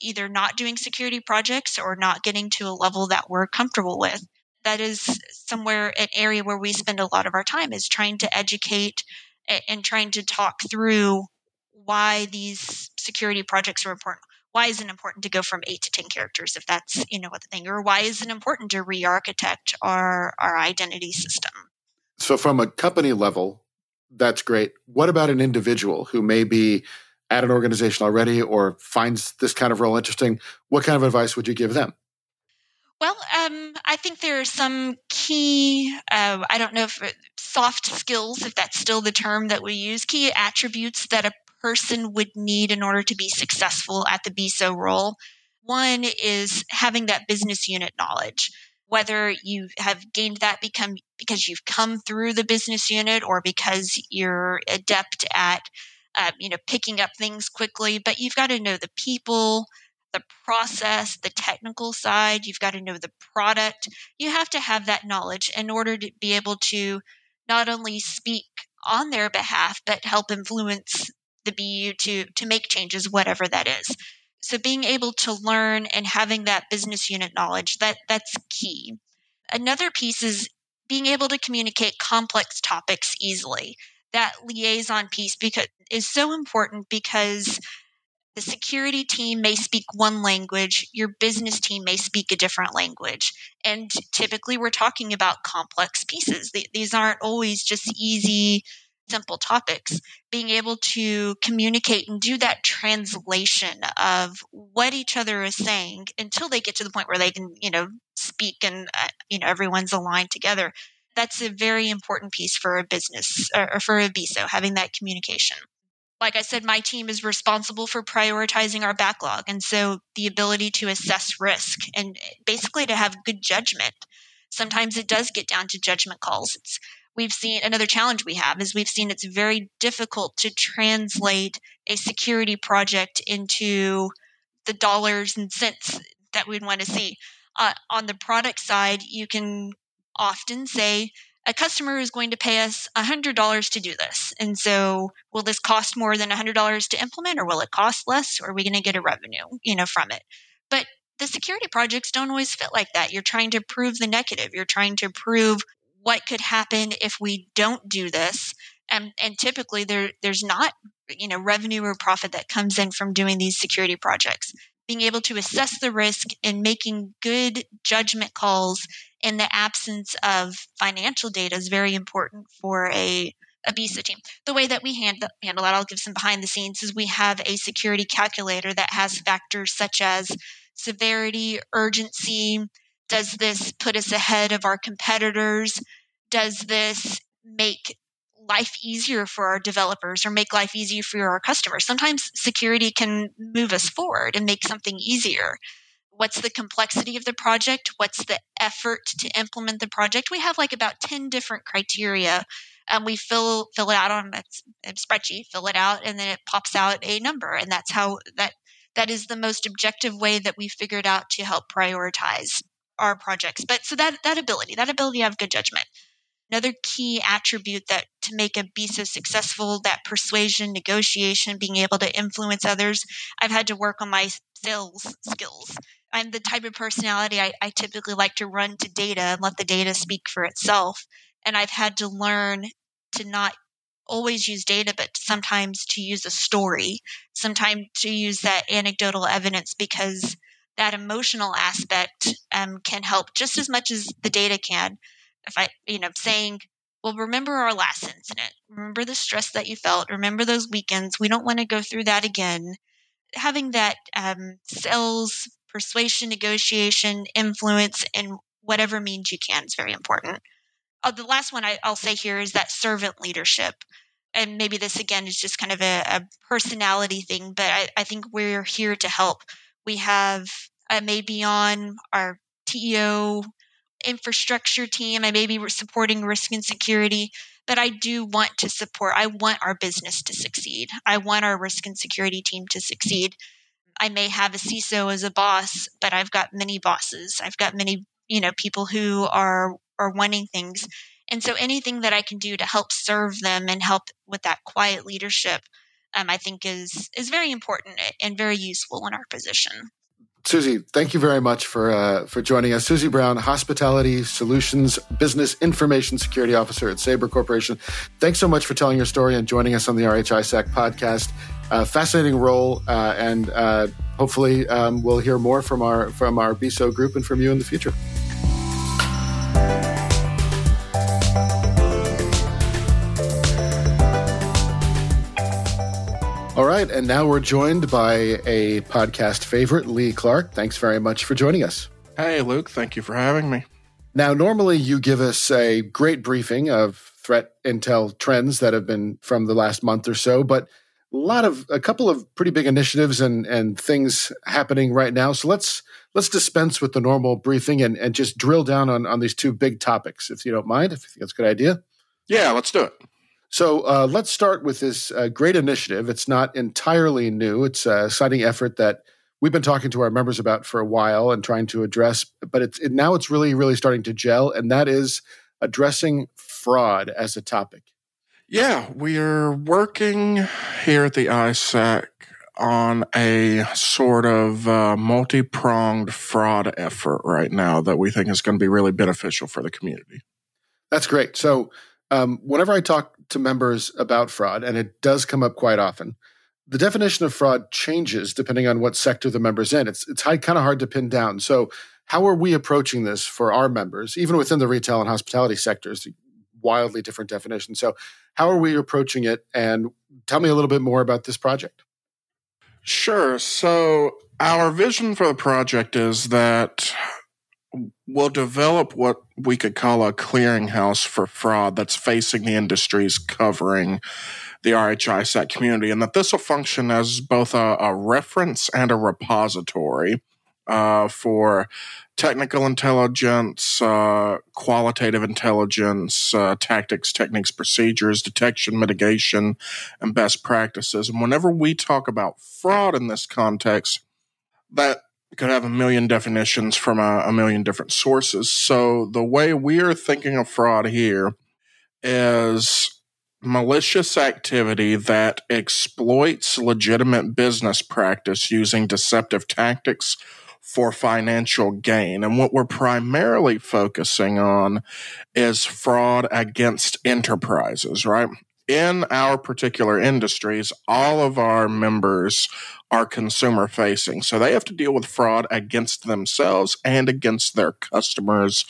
either not doing security projects or not getting to a level that we're comfortable with. That is somewhere an area where we spend a lot of our time is trying to educate and trying to talk through why these security projects are important. Why is it important to go from eight to ten characters if that's you know what the thing, or why is it important to re-architect our our identity system? So, from a company level, that's great. What about an individual who may be at an organization already or finds this kind of role interesting, what kind of advice would you give them? Well, um, I think there are some key, uh, I don't know if soft skills, if that's still the term that we use, key attributes that a person would need in order to be successful at the BISO role. One is having that business unit knowledge, whether you have gained that become because you've come through the business unit or because you're adept at um, you know, picking up things quickly, but you've got to know the people, the process, the technical side. You've got to know the product. You have to have that knowledge in order to be able to not only speak on their behalf, but help influence the BU to, to make changes, whatever that is. So being able to learn and having that business unit knowledge, that that's key. Another piece is being able to communicate complex topics easily that liaison piece because is so important because the security team may speak one language, your business team may speak a different language. And typically, we're talking about complex pieces. These aren't always just easy, simple topics. Being able to communicate and do that translation of what each other is saying until they get to the point where they can, you know, speak and, uh, you know, everyone's aligned together that's a very important piece for a business or for a BISO, having that communication. Like I said, my team is responsible for prioritizing our backlog. And so the ability to assess risk and basically to have good judgment. Sometimes it does get down to judgment calls. It's, we've seen another challenge we have is we've seen it's very difficult to translate a security project into the dollars and cents that we'd want to see. Uh, on the product side, you can often say a customer is going to pay us $100 to do this. And so will this cost more than $100 to implement or will it cost less or are we going to get a revenue, you know, from it? But the security projects don't always fit like that. You're trying to prove the negative. You're trying to prove what could happen if we don't do this. And, and typically there there's not you know revenue or profit that comes in from doing these security projects being able to assess the risk and making good judgment calls in the absence of financial data is very important for a a BISO team. The way that we handle, handle that, I'll give some behind the scenes, is we have a security calculator that has factors such as severity, urgency. Does this put us ahead of our competitors? Does this make life easier for our developers or make life easier for our customers? Sometimes security can move us forward and make something easier what's the complexity of the project what's the effort to implement the project we have like about 10 different criteria and we fill fill it out on a spreadsheet fill it out and then it pops out a number and that's how that that is the most objective way that we figured out to help prioritize our projects. But so that that ability, that ability to have good judgment. Another key attribute that to make a BISO successful, that persuasion, negotiation, being able to influence others. I've had to work on my sales skills. I'm the type of personality I, I typically like to run to data and let the data speak for itself. And I've had to learn to not always use data, but sometimes to use a story, sometimes to use that anecdotal evidence because that emotional aspect um, can help just as much as the data can. If I, you know, saying, well, remember our last incident. Remember the stress that you felt. Remember those weekends. We don't want to go through that again. Having that um, sales, persuasion, negotiation, influence, and whatever means you can is very important. Uh, the last one I, will say here is that servant leadership. And maybe this again is just kind of a, a personality thing, but I, I, think we're here to help. We have I may be on our TEO infrastructure team. I may be supporting risk and security, but I do want to support, I want our business to succeed. I want our risk and security team to succeed. I may have a CISO as a boss, but I've got many bosses. I've got many, you know, people who are are wanting things. And so anything that I can do to help serve them and help with that quiet leadership, um, I think is is very important and very useful in our position. Suzie, thank you very much for uh, for joining us. Suzie Brown, Hospitality Solutions Business Information Security Officer at Sabre Corporation. Thanks so much for telling your story and joining us on the RHISAC podcast. Uh, fascinating role, uh, and uh, hopefully um, we'll hear more from our from our BISO group and from you in the future. Right, and now we're joined by a podcast favorite, Lee Clark. Thanks very much for joining us. Hey, Luke. Thank you for having me. Now, normally you give us a great briefing of threat intel trends that have been from the last month or so, but a lot of a couple of pretty big initiatives and and things happening right now. So let's let's dispense with the normal briefing and, and just drill down on, on these two big topics, if you don't mind, if you think that's a good idea. Yeah, let's do it. So uh, let's start with this uh, great initiative. It's not entirely new. It's a exciting effort that we've been talking to our members about for a while and trying to address. But it's it, now it's really really starting to gel, and that is addressing fraud as a topic. Yeah, we are working here at the ISAC on a sort of uh, multi pronged fraud effort right now that we think is going to be really beneficial for the community. That's great. So um, whenever I talk to members about fraud, and it does come up quite often, the definition of fraud changes depending on what sector the member's in. It's it's kind of hard to pin down. So, how are we approaching this for our members, even within the retail and hospitality sectors? Wildly different definitions. So, how are we approaching it? And tell me a little bit more about this project. Sure. So, our vision for the project is that we'll develop what we could call a clearinghouse for fraud that's facing the industries covering the RHISAC community, and that this will function as both a, a reference and a repository uh, for technical intelligence, uh, qualitative intelligence, uh, tactics, techniques, procedures, detection, mitigation, and best practices. And whenever we talk about fraud in this context, that could have a million definitions from a, a, million different sources. So the way we are thinking of fraud here is malicious activity that exploits legitimate business practice using deceptive tactics for financial gain. And what we're primarily focusing on is fraud against enterprises, right? In our particular industries, all of our members are consumer facing. So they have to deal with fraud against themselves and against their customers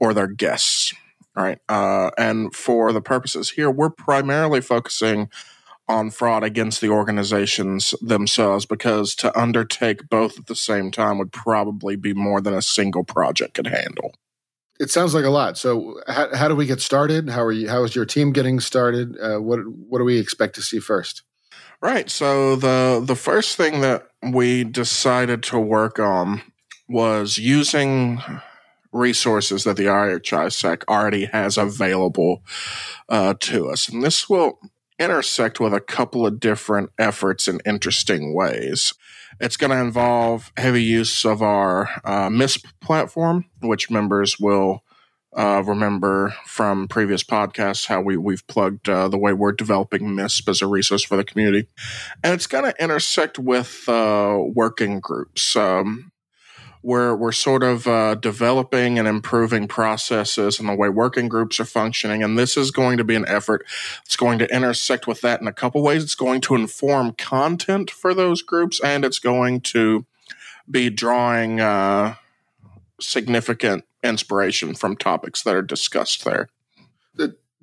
or their guests. Right. Uh, and for the purposes here, we're primarily focusing on fraud against the organizations themselves because to undertake both at the same time would probably be more than a single project could handle. It sounds like a lot. So, how, how do we get started? How are you? How is your team getting started? Uh, what What do we expect to see first? Right. So the the first thing that we decided to work on was using resources that the RHISAC already has available uh, to us, and this will intersect with a couple of different efforts in interesting ways. It's going to involve heavy use of our uh, MISP platform, which members will uh, remember from previous podcasts how we, we've plugged uh, the way we're developing MISP as a resource for the community. And it's going to intersect with uh, working groups. Um, we're, we're sort of uh, developing and improving processes and the way working groups are functioning. And this is going to be an effort that's going to intersect with that in a couple ways. It's going to inform content for those groups, and it's going to be drawing uh, significant inspiration from topics that are discussed there.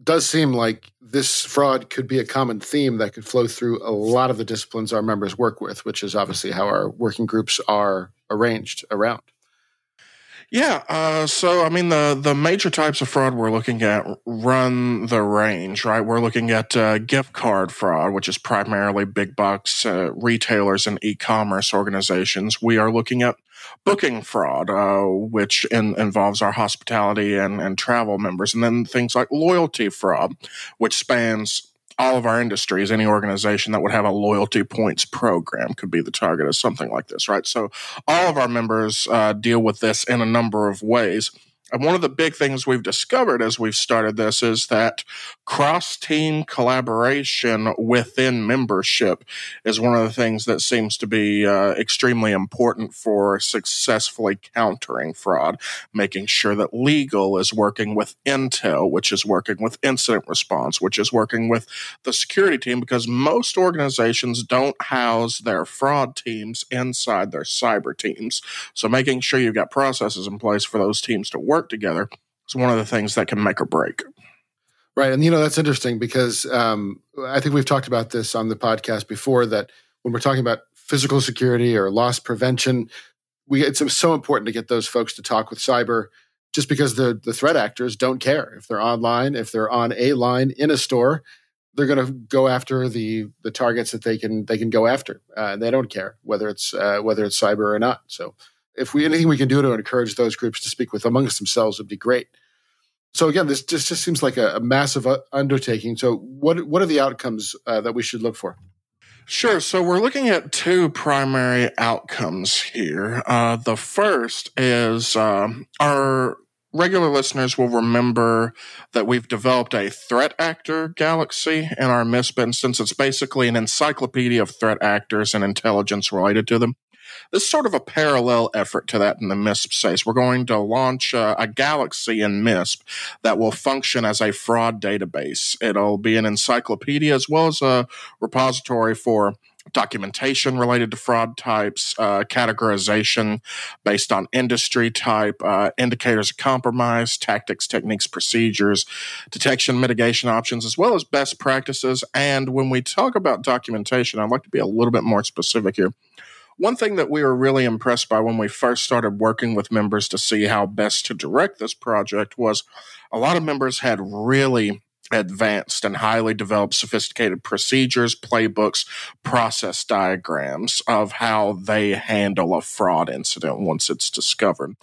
Does seem like this fraud could be a common theme that could flow through a lot of the disciplines our members work with, which is obviously how our working groups are arranged around. Yeah, uh, so I mean the the major types of fraud we're looking at run the range, right? We're looking at uh, gift card fraud, which is primarily big box uh, retailers and e-commerce organizations. We are looking at booking fraud, uh, which in, involves our hospitality and, and travel members, and then things like loyalty fraud, which spans all of our industries, any organization that would have a loyalty points program could be the target of something like this, right? So all of our members uh, deal with this in a number of ways. And one of the big things we've discovered as we've started this is that cross team collaboration within membership is one of the things that seems to be uh, extremely important for successfully countering fraud, making sure that legal is working with Intel, which is working with incident response, which is working with the security team, because most organizations don't house their fraud teams inside their cyber teams. So making sure you've got processes in place for those teams to work work together is one of the things that can make or break. Right. And, you know, that's interesting because um, I think we've talked about this on the podcast before that when we're talking about physical security or loss prevention, we it's so important to get those folks to talk with cyber just because the, the threat actors don't care. If they're online, if they're on a line in a store, they're going to go after the the targets that they can they can go after. Uh, they don't care whether it's uh, whether it's cyber or not. So if we anything we can do to encourage those groups to speak with amongst themselves would be great. So again, this just, just seems like a, a massive uh, undertaking. So what what are the outcomes uh, that we should look for? Sure. So we're looking at two primary outcomes here. Uh, the first is um, our regular listeners will remember that we've developed a threat actor galaxy in our MISP instance. It's basically an encyclopedia of threat actors and intelligence related to them. This is sort of a parallel effort to that in the MISP space. We're going to launch uh, a galaxy in MISP that will function as a fraud database. It'll be an encyclopedia as well as a repository for documentation related to fraud types, uh, categorization based on industry type, uh, indicators of compromise, tactics, techniques, procedures, detection, mitigation options, as well as best practices. And when we talk about documentation, I'd like to be a little bit more specific here. One thing that we were really impressed by when we first started working with members to see how best to direct this project was a lot of members had really advanced and highly developed sophisticated procedures, playbooks, process diagrams of how they handle a fraud incident once it's discovered.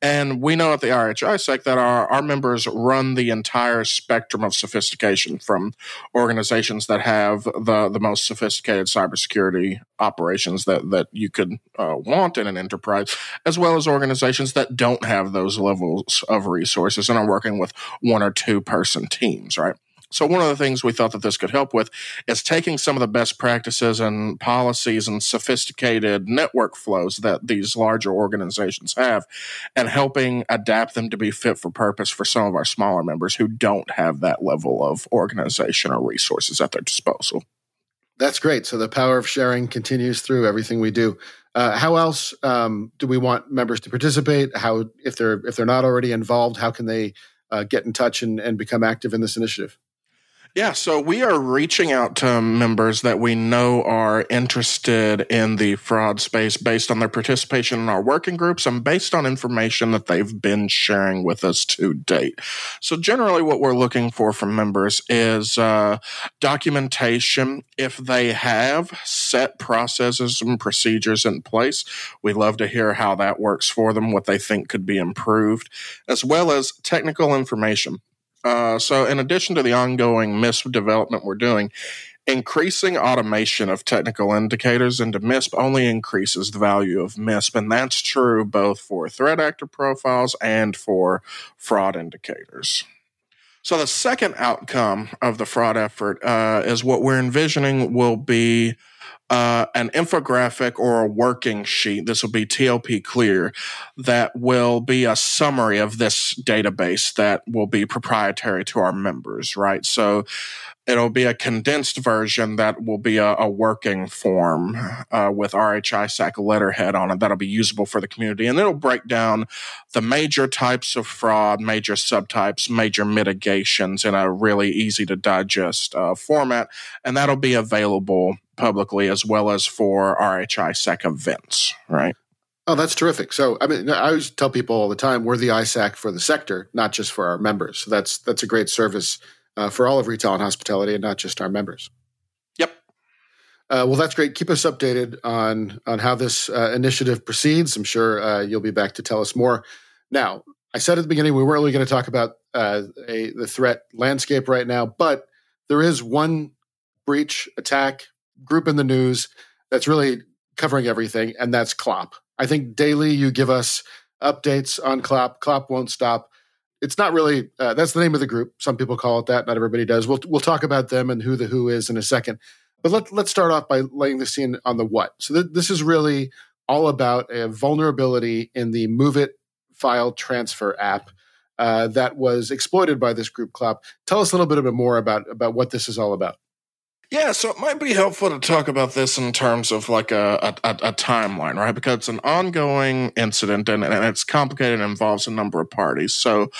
And we know at the RHISAC that our, our members run the entire spectrum of sophistication from organizations that have the, the most sophisticated cybersecurity operations that, that you could uh, want in an enterprise, as well as organizations that don't have those levels of resources and are working with one or two person teams, right? So one of the things we thought that this could help with is taking some of the best practices and policies and sophisticated network flows that these larger organizations have and helping adapt them to be fit for purpose for some of our smaller members who don't have that level of organization or resources at their disposal. That's great. So the power of sharing continues through everything we do. Uh, how else um, do we want members to participate? How, if they're if they're not already involved, how can they uh, get in touch and, and become active in this initiative? Yeah, so we are reaching out to members that we know are interested in the fraud space based on their participation in our working groups and based on information that they've been sharing with us to date. So, generally, what we're looking for from members is uh, documentation. If they have set processes and procedures in place, we love to hear how that works for them, what they think could be improved, as well as technical information Uh, so, in addition to the ongoing MISP development we're doing, increasing automation of technical indicators into MISP only increases the value of MISP. And that's true both for threat actor profiles and for fraud indicators. So, the second outcome of the fraud effort uh, is what we're envisioning will be uh, an infographic or a working sheet. This will be TLP Clear that will be a summary of this database that will be proprietary to our members, right? So it'll be a condensed version that will be a, a working form uh, with RHISAC letterhead on it that'll be usable for the community. And it'll break down the major types of fraud, major subtypes, major mitigations in a really easy to digest uh, format. And that'll be available publicly as well as for RHISAC events, right? Oh, that's terrific. So, I mean, I always tell people all the time we're the ISAC for the sector, not just for our members. So that's that's a great service uh, for all of retail and hospitality, and not just our members. Yep. Uh, well, that's great. Keep us updated on on how this uh, initiative proceeds. I'm sure uh, you'll be back to tell us more. Now, I said at the beginning we weren't really going to talk about uh, a, the threat landscape right now, but there is one breach attack group in the news that's really covering everything, and that's Clop. I think daily you give us updates on Clop. Clop won't stop. It's not really uh, that's the name of the group. Some people call it that. Not everybody does. We'll we'll talk about them and who the who is in a second. But let let's start off by laying the scene on the what. So th- this is really all about a vulnerability in the MOVEit file transfer app uh, that was exploited by this group Clop. Tell us a little bit more about about what this is all about. Yeah, so it might be helpful to talk about this in terms of like a, a, a timeline, right? Because it's an ongoing incident and, and it's complicated and involves a number of parties. So,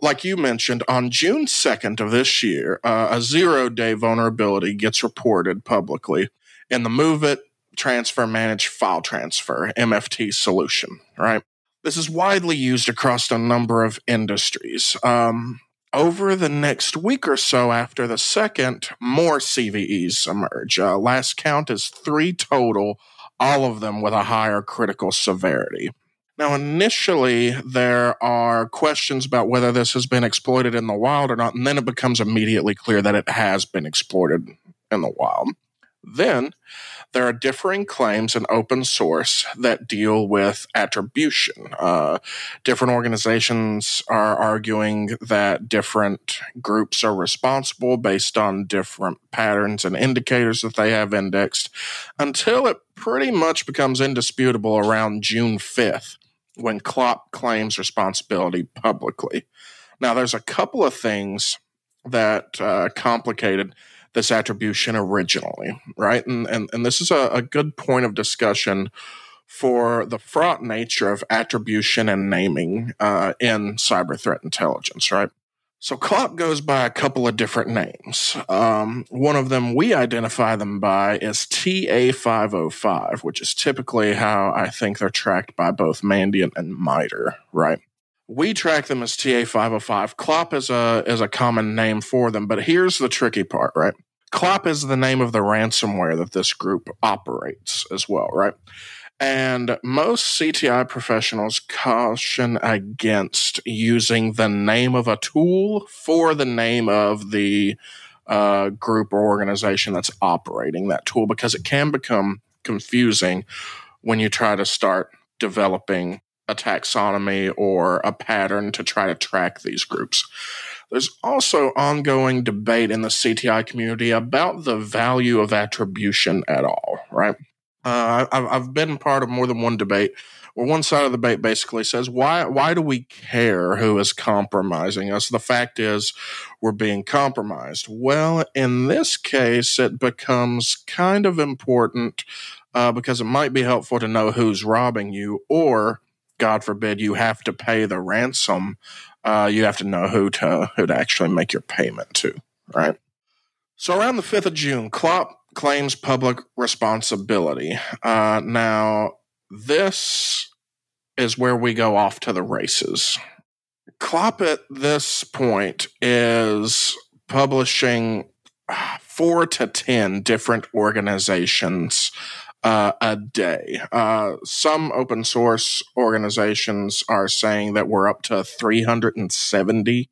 like you mentioned, on June 2nd of this year, uh, a zero day vulnerability gets reported publicly in the MOVEit Transfer Managed File Transfer MFT solution, right? This is widely used across a number of industries. Um, over the next week or so after the second, more CVEs emerge. Uh, last count is three total, all of them with a higher critical severity. Now, initially, there are questions about whether this has been exploited in the wild or not, and then it becomes immediately clear that it has been exploited in the wild. Then there are differing claims in open source that deal with attribution. Uh, different organizations are arguing that different groups are responsible based on different patterns and indicators that they have indexed until it pretty much becomes indisputable around June 5th when Clop claims responsibility publicly. Now, there's a couple of things that uh, complicated this attribution originally, right? And and, and this is a, a good point of discussion for the fraught nature of attribution and naming uh, in cyber threat intelligence, right? So Clop goes by a couple of different names. Um, one of them we identify them by is TA505, which is typically how I think they're tracked by both Mandiant and MITRE, right? We track them as TA505. Clop is a is a common name for them, but here's the tricky part, right? Clop is the name of the ransomware that this group operates as well, right? And most CTI professionals caution against using the name of a tool for the name of the uh, group or organization that's operating that tool because it can become confusing when you try to start developing a taxonomy or a pattern to try to track these groups. There's also ongoing debate in the CTI community about the value of attribution at all, right? Uh, I've, I've been part of more than one debate where one side of the debate basically says, why, why do we care who is compromising us? The fact is, we're being compromised. Well, in this case, it becomes kind of important uh, because it might be helpful to know who's robbing you or God forbid, you have to pay the ransom, uh, you have to know who to who to actually make your payment to, right? So around the fifth of June, Clop claims public responsibility. Uh, now, this is where we go off to the races. Clop at this point is publishing four to ten different organizations uh, a day. Uh, some open source organizations are saying that we're up to 370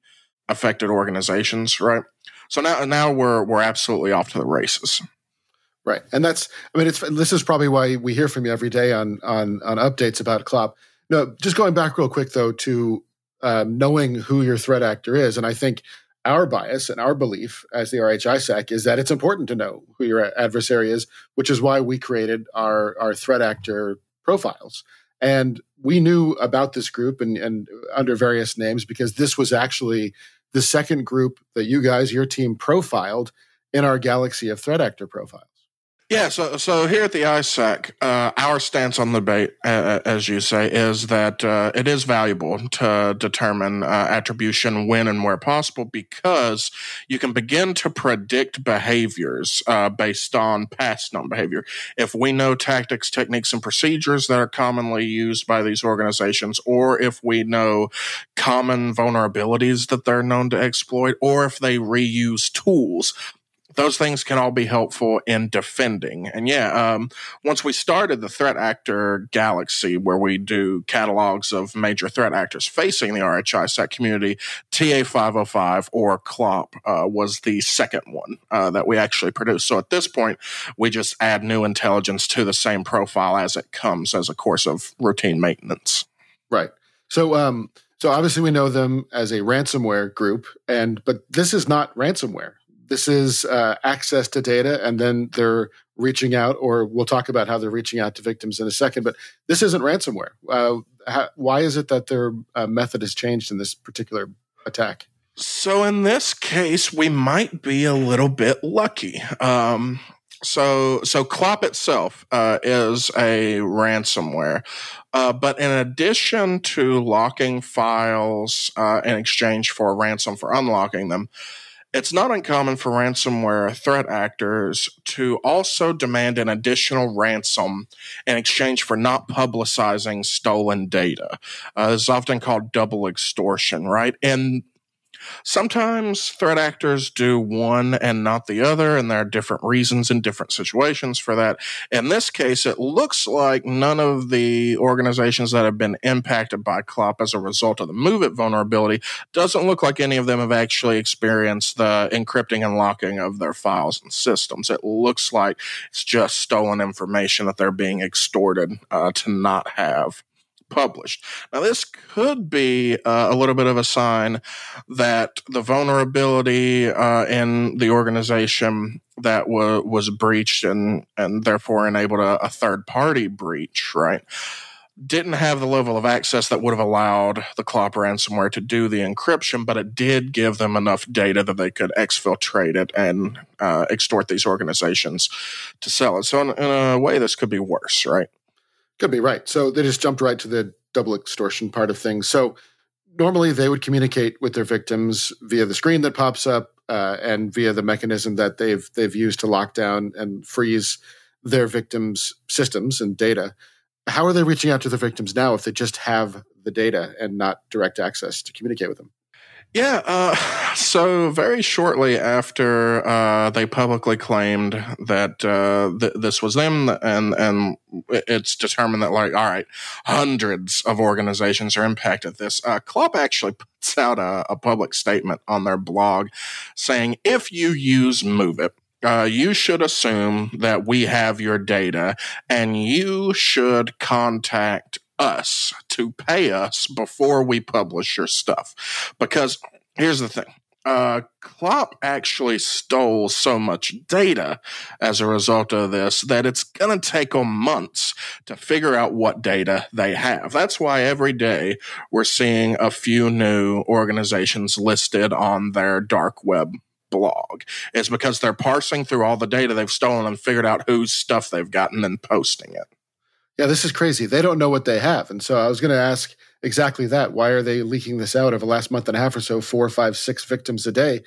affected organizations, right? So now now we're we're absolutely off to the races. Right, and that's I mean it's this is probably why we hear from you every day on on on updates about Clop. No, just going back real quick though to um, knowing who your threat actor is, and I think our bias and our belief as the RHISAC is that it's important to know who your adversary is, which is why we created our our threat actor profiles. And we knew about this group and, and under various names because this was actually the second group that you guys, your team, profiled in our galaxy of threat actor profiles. Yeah, so so here at the ISAC, uh, our stance on the debate, uh, as you say, is that uh, it is valuable to determine uh, attribution when and where possible because you can begin to predict behaviors uh, based on past known behavior. If we know tactics, techniques, and procedures that are commonly used by these organizations, or if we know common vulnerabilities that they're known to exploit, or if they reuse tools those things can all be helpful in defending. And yeah, um, once we started the threat actor galaxy, where we do catalogs of major threat actors facing the RHISAC community, TA 505 or CLOP uh, was the second one uh, that we actually produced. So at this point, we just add new intelligence to the same profile as it comes as a course of routine maintenance. Right. So, um, so obviously we know them as a ransomware group, and but this is not ransomware this is uh, access to data, and then they're reaching out, or we'll talk about how they're reaching out to victims in a second. But this isn't ransomware. Uh, how, why is it that their uh, method has changed in this particular attack? So in this case, we might be a little bit lucky. Um, so, so Clop itself uh, is a ransomware, uh, but in addition to locking files uh, in exchange for ransom for unlocking them, it's not uncommon for ransomware threat actors to also demand an additional ransom in exchange for not publicizing stolen data. Uh, is often called double extortion, right? And Sometimes threat actors do one and not the other, and there are different reasons in different situations for that. In this case, it looks like none of the organizations that have been impacted by CLOP as a result of the MOVEit vulnerability doesn't look like any of them have actually experienced the encrypting and locking of their files and systems. It looks like it's just stolen information that they're being extorted uh, to not have published. Now, this could be uh, a little bit of a sign that the vulnerability uh, in the organization that w- was breached and and therefore enabled a, a third party breach, right? Didn't have the level of access that would have allowed the Clop ransomware to do the encryption, but it did give them enough data that they could exfiltrate it and uh, extort these organizations to sell it. So, in, in a way, this could be worse, right? Could be right. So they just jumped right to the double extortion part of things. So normally they would communicate with their victims via the screen that pops up uh, and via the mechanism that they've they've used to lock down and freeze their victims' systems and data. How are they reaching out to their victims now if they just have the data and not direct access to communicate with them? Yeah. Uh, so very shortly after uh, they publicly claimed that uh, th- this was them, and and it's determined that like, all right, hundreds of organizations are impacted. This uh, actually puts out a, a, public statement on their blog saying, if you use MOVEit. Uh, you should assume that we have your data and you should contact us to pay us before we publish your stuff. Because here's the thing. Uh, Clop actually stole so much data as a result of this that it's going to take them months to figure out what data they have. That's why every day we're seeing a few new organizations listed on their dark web blog. It's because they're parsing through all the data they've stolen and figured out whose stuff they've gotten and posting it yeah, this is crazy. They don't know what they have. And so I was going to ask exactly that. Why are they leaking this out over the last month and a half or so, four, five, six victims a day?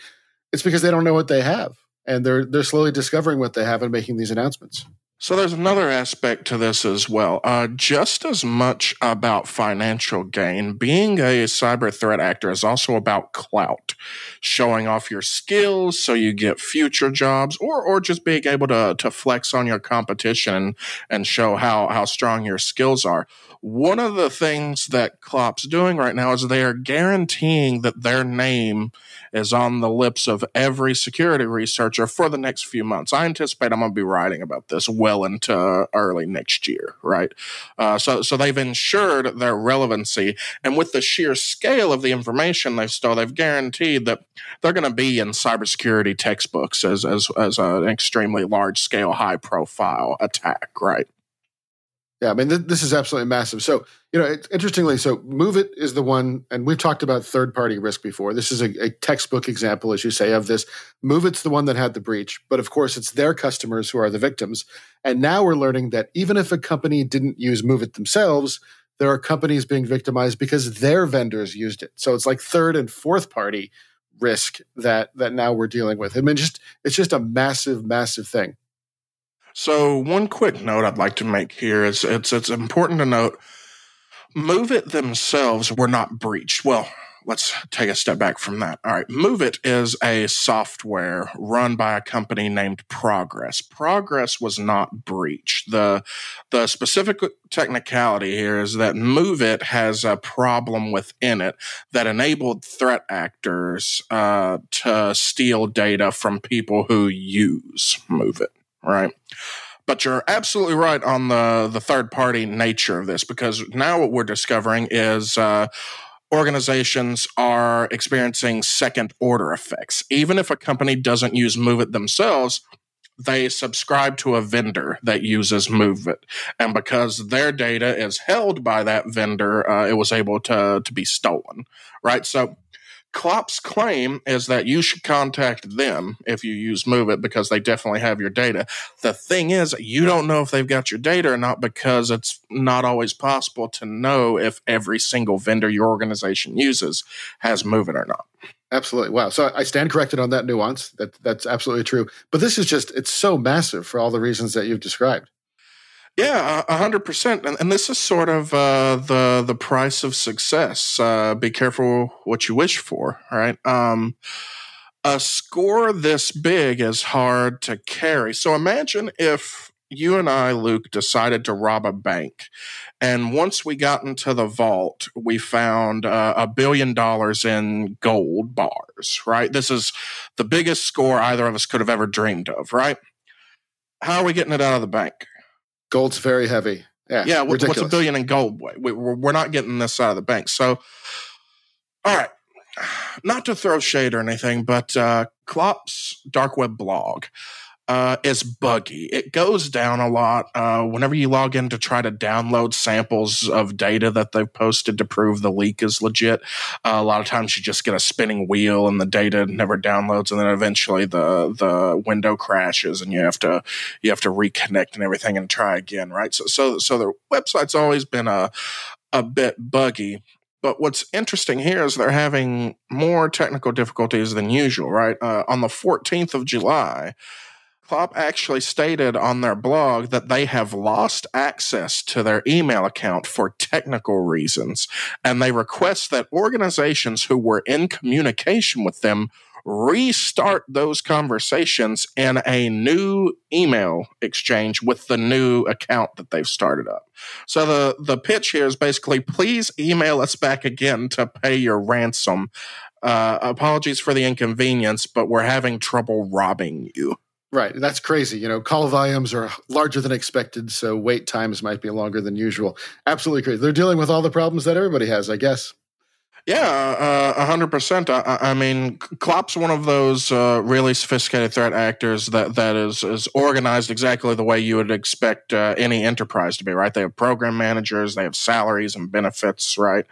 It's because they don't know what they have. And they're they're slowly discovering what they have and making these announcements. So there's another aspect to this as well. Uh, just as much about financial gain, being a cyber threat actor is also about clout, showing off your skills so you get future jobs, or or just being able to to flex on your competition and show how how strong your skills are. One of the things that Clop's doing right now is they are guaranteeing that their name is on the lips of every security researcher for the next few months. I anticipate I'm going to be writing about this well into early next year, right? Uh, so, so they've ensured their relevancy, and with the sheer scale of the information they've stole, they've guaranteed that they're going to be in cybersecurity textbooks as as as an extremely large scale, high profile attack, right? Yeah, I mean, th- this is absolutely massive. So, you know, it, interestingly, so MOVEit is the one, and we've talked about third party risk before. This is a, a, textbook example, as you say, of this. MOVEit's the one that had the breach, but of course, it's their customers who are the victims. And now we're learning that even if a company didn't use MOVEit themselves, there are companies being victimized because their vendors used it. So it's like third and fourth party risk that that now we're dealing with. I mean, just it's just a massive, massive thing. So, one quick note I'd like to make here is it's it's important to note MOVEit themselves were not breached. Well, let's take a step back from that. All right, MOVEit is a software run by a company named Progress. Progress was not breached. The the specific technicality here is that MOVEit has a problem within it that enabled threat actors uh, to steal data from people who use MOVEit right? But you're absolutely right on the the third party nature of this because now what we're discovering is. Uh, organizations are experiencing second order effects. Even if a company doesn't use MOVEit themselves, they subscribe to a vendor that uses MOVEit. And because their data is held by that vendor, uh, it was able to, to be stolen, right? So Clop's claim is that you should contact them if you use MOVEit because they definitely have your data. The thing is, you don't know if they've got your data or not because it's not always possible to know if every single vendor your organization uses has MOVEit or not. Absolutely. Wow. So I stand corrected on that nuance. That that's absolutely true. But this is just it's so massive for all the reasons that you've described. Yeah, hundred percent, and this is sort of uh, the the price of success. Uh, be careful what you wish for. Right. Um, a score this big is hard to carry. So imagine if you and I, Luke, decided to rob a bank, and once we got into the vault, we found uh, a billion dollars in gold bars. Right. This is the biggest score either of us could have ever dreamed of. Right. How are we getting it out of the bank? Gold's very heavy. Yeah, yeah. What's a billion in gold? We're not getting this out of the bank. So, all right. [SIGHS] Not to throw shade or anything, but uh, Clop's dark web blog uh, is buggy. It goes down a lot uh, whenever you log in to try to download samples of data that they've posted to prove the leak is legit. Uh, a lot of times you just get a spinning wheel and the data never downloads, and then eventually the the window crashes and you have to you have to reconnect and everything and try again. Right. So so so the website's always been a a bit buggy. But what's interesting here is they're having more technical difficulties than usual, right? Uh, on the 14th of July, Clop actually stated on their blog that they have lost access to their email account for technical reasons, and they request that organizations who were in communication with them restart those conversations in a new email exchange with the new account that they've started up. So the the pitch here is basically please email us back again to pay your ransom. Uh, apologies for the inconvenience, but we're having trouble robbing you. Right. That's crazy. You know, call volumes are larger than expected, so wait times might be longer than usual. Absolutely crazy. They're dealing with all the problems that everybody has, I guess. Yeah, uh, a hundred percent. I mean, Clop's one of those uh, really sophisticated threat actors that that is is organized exactly the way you would expect uh, any enterprise to be. Right? They have program managers, they have salaries and benefits. Right?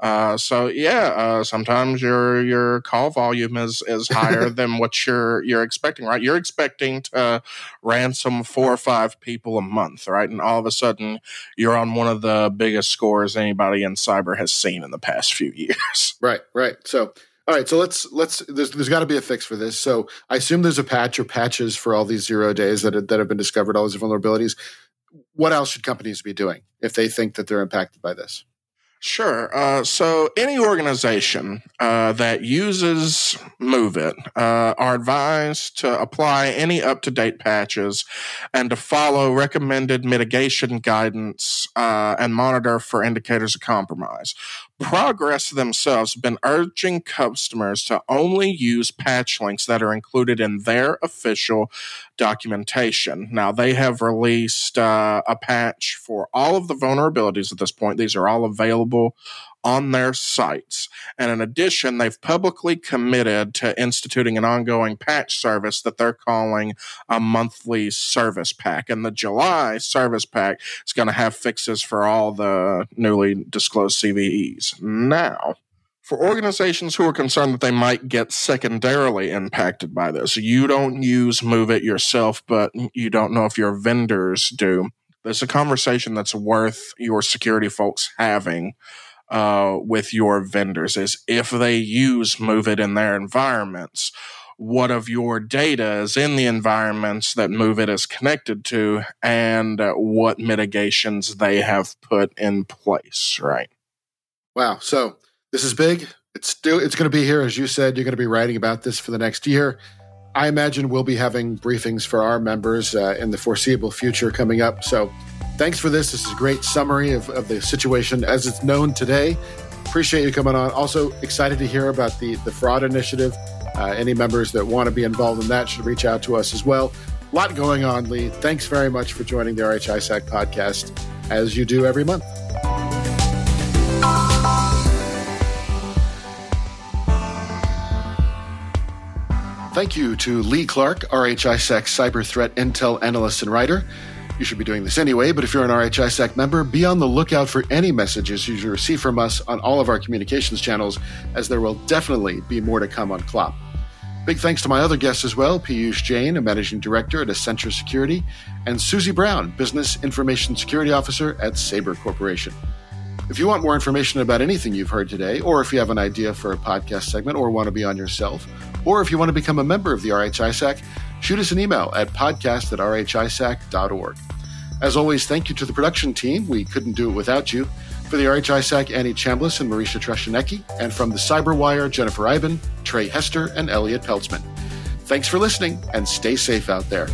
Uh, so yeah, uh, sometimes your your call volume is is higher [LAUGHS] than what you're you're expecting, right? You're expecting to ransom four or five people a month, right? And all of a sudden, you're on one of the biggest scores anybody in cyber has seen in the past few [LAUGHS] years. Right, right. So All right, so let's let's there's there's got to be a fix for this. So I assume there's a patch or patches for all these zero days that that have been discovered, all these vulnerabilities. What else should companies be doing if they think that they're impacted by this? Sure. Uh, so any organization uh, that uses MOVEit uh, are advised to apply any up to date patches and to follow recommended mitigation guidance uh, and monitor for indicators of compromise. Progress themselves have been urging customers to only use patch links that are included in their official documentation. Now, they have released uh, a patch for all of the vulnerabilities at this point. These are all available on their sites. And in addition, they've publicly committed to instituting an ongoing patch service that they're calling a monthly service pack. And the July service pack is going to have fixes for all the newly disclosed CVEs. Now, for organizations who are concerned that they might get secondarily impacted by this, you don't use MOVEit yourself, but you don't know if your vendors do. There's a conversation that's worth your security folks having uh, with your vendors is if they use MOVEit in their environments, what of your data is in the environments that MOVEit is connected to, and uh, what mitigations they have put in place, right? Wow. So this is big. It's still it's going to be here, as you said. You're going to be writing about this for the next year. I imagine we'll be having briefings for our members uh, in the foreseeable future coming up. So Thanks for this. This is a great summary of, of the situation as it's known today. Appreciate you coming on. Also, excited to hear about the, the fraud initiative. Uh, any members that want to be involved in that should reach out to us as well. A lot going on, Lee. Thanks very much for joining the RHISAC podcast, as you do every month. Thank you to Lee Clark, RHISAC cyber threat intel analyst and writer. You should be doing this anyway, but if you're an RHI RHISAC member, be on the lookout for any messages you receive from us on all of our communications channels, as there will definitely be more to come on CLOP. Big thanks to my other guests as well Piyush Jain, a managing director at Accenture Security, and Suzie Brown, business information security officer at Sabre Corporation. If you want more information about anything you've heard today, or if you have an idea for a podcast segment or want to be on yourself, or if you want to become a member of the RHISAC, shoot us an email at podcast at rhisac.org. As always, thank you to the production team. We couldn't do it without you. For the RHISAC, Annie Chambliss and Marisha Treshanecki, and from the Cyberwire, Jennifer Eiben, Trey Hester, and Elliott Peltzman. Thanks for listening, and stay safe out there.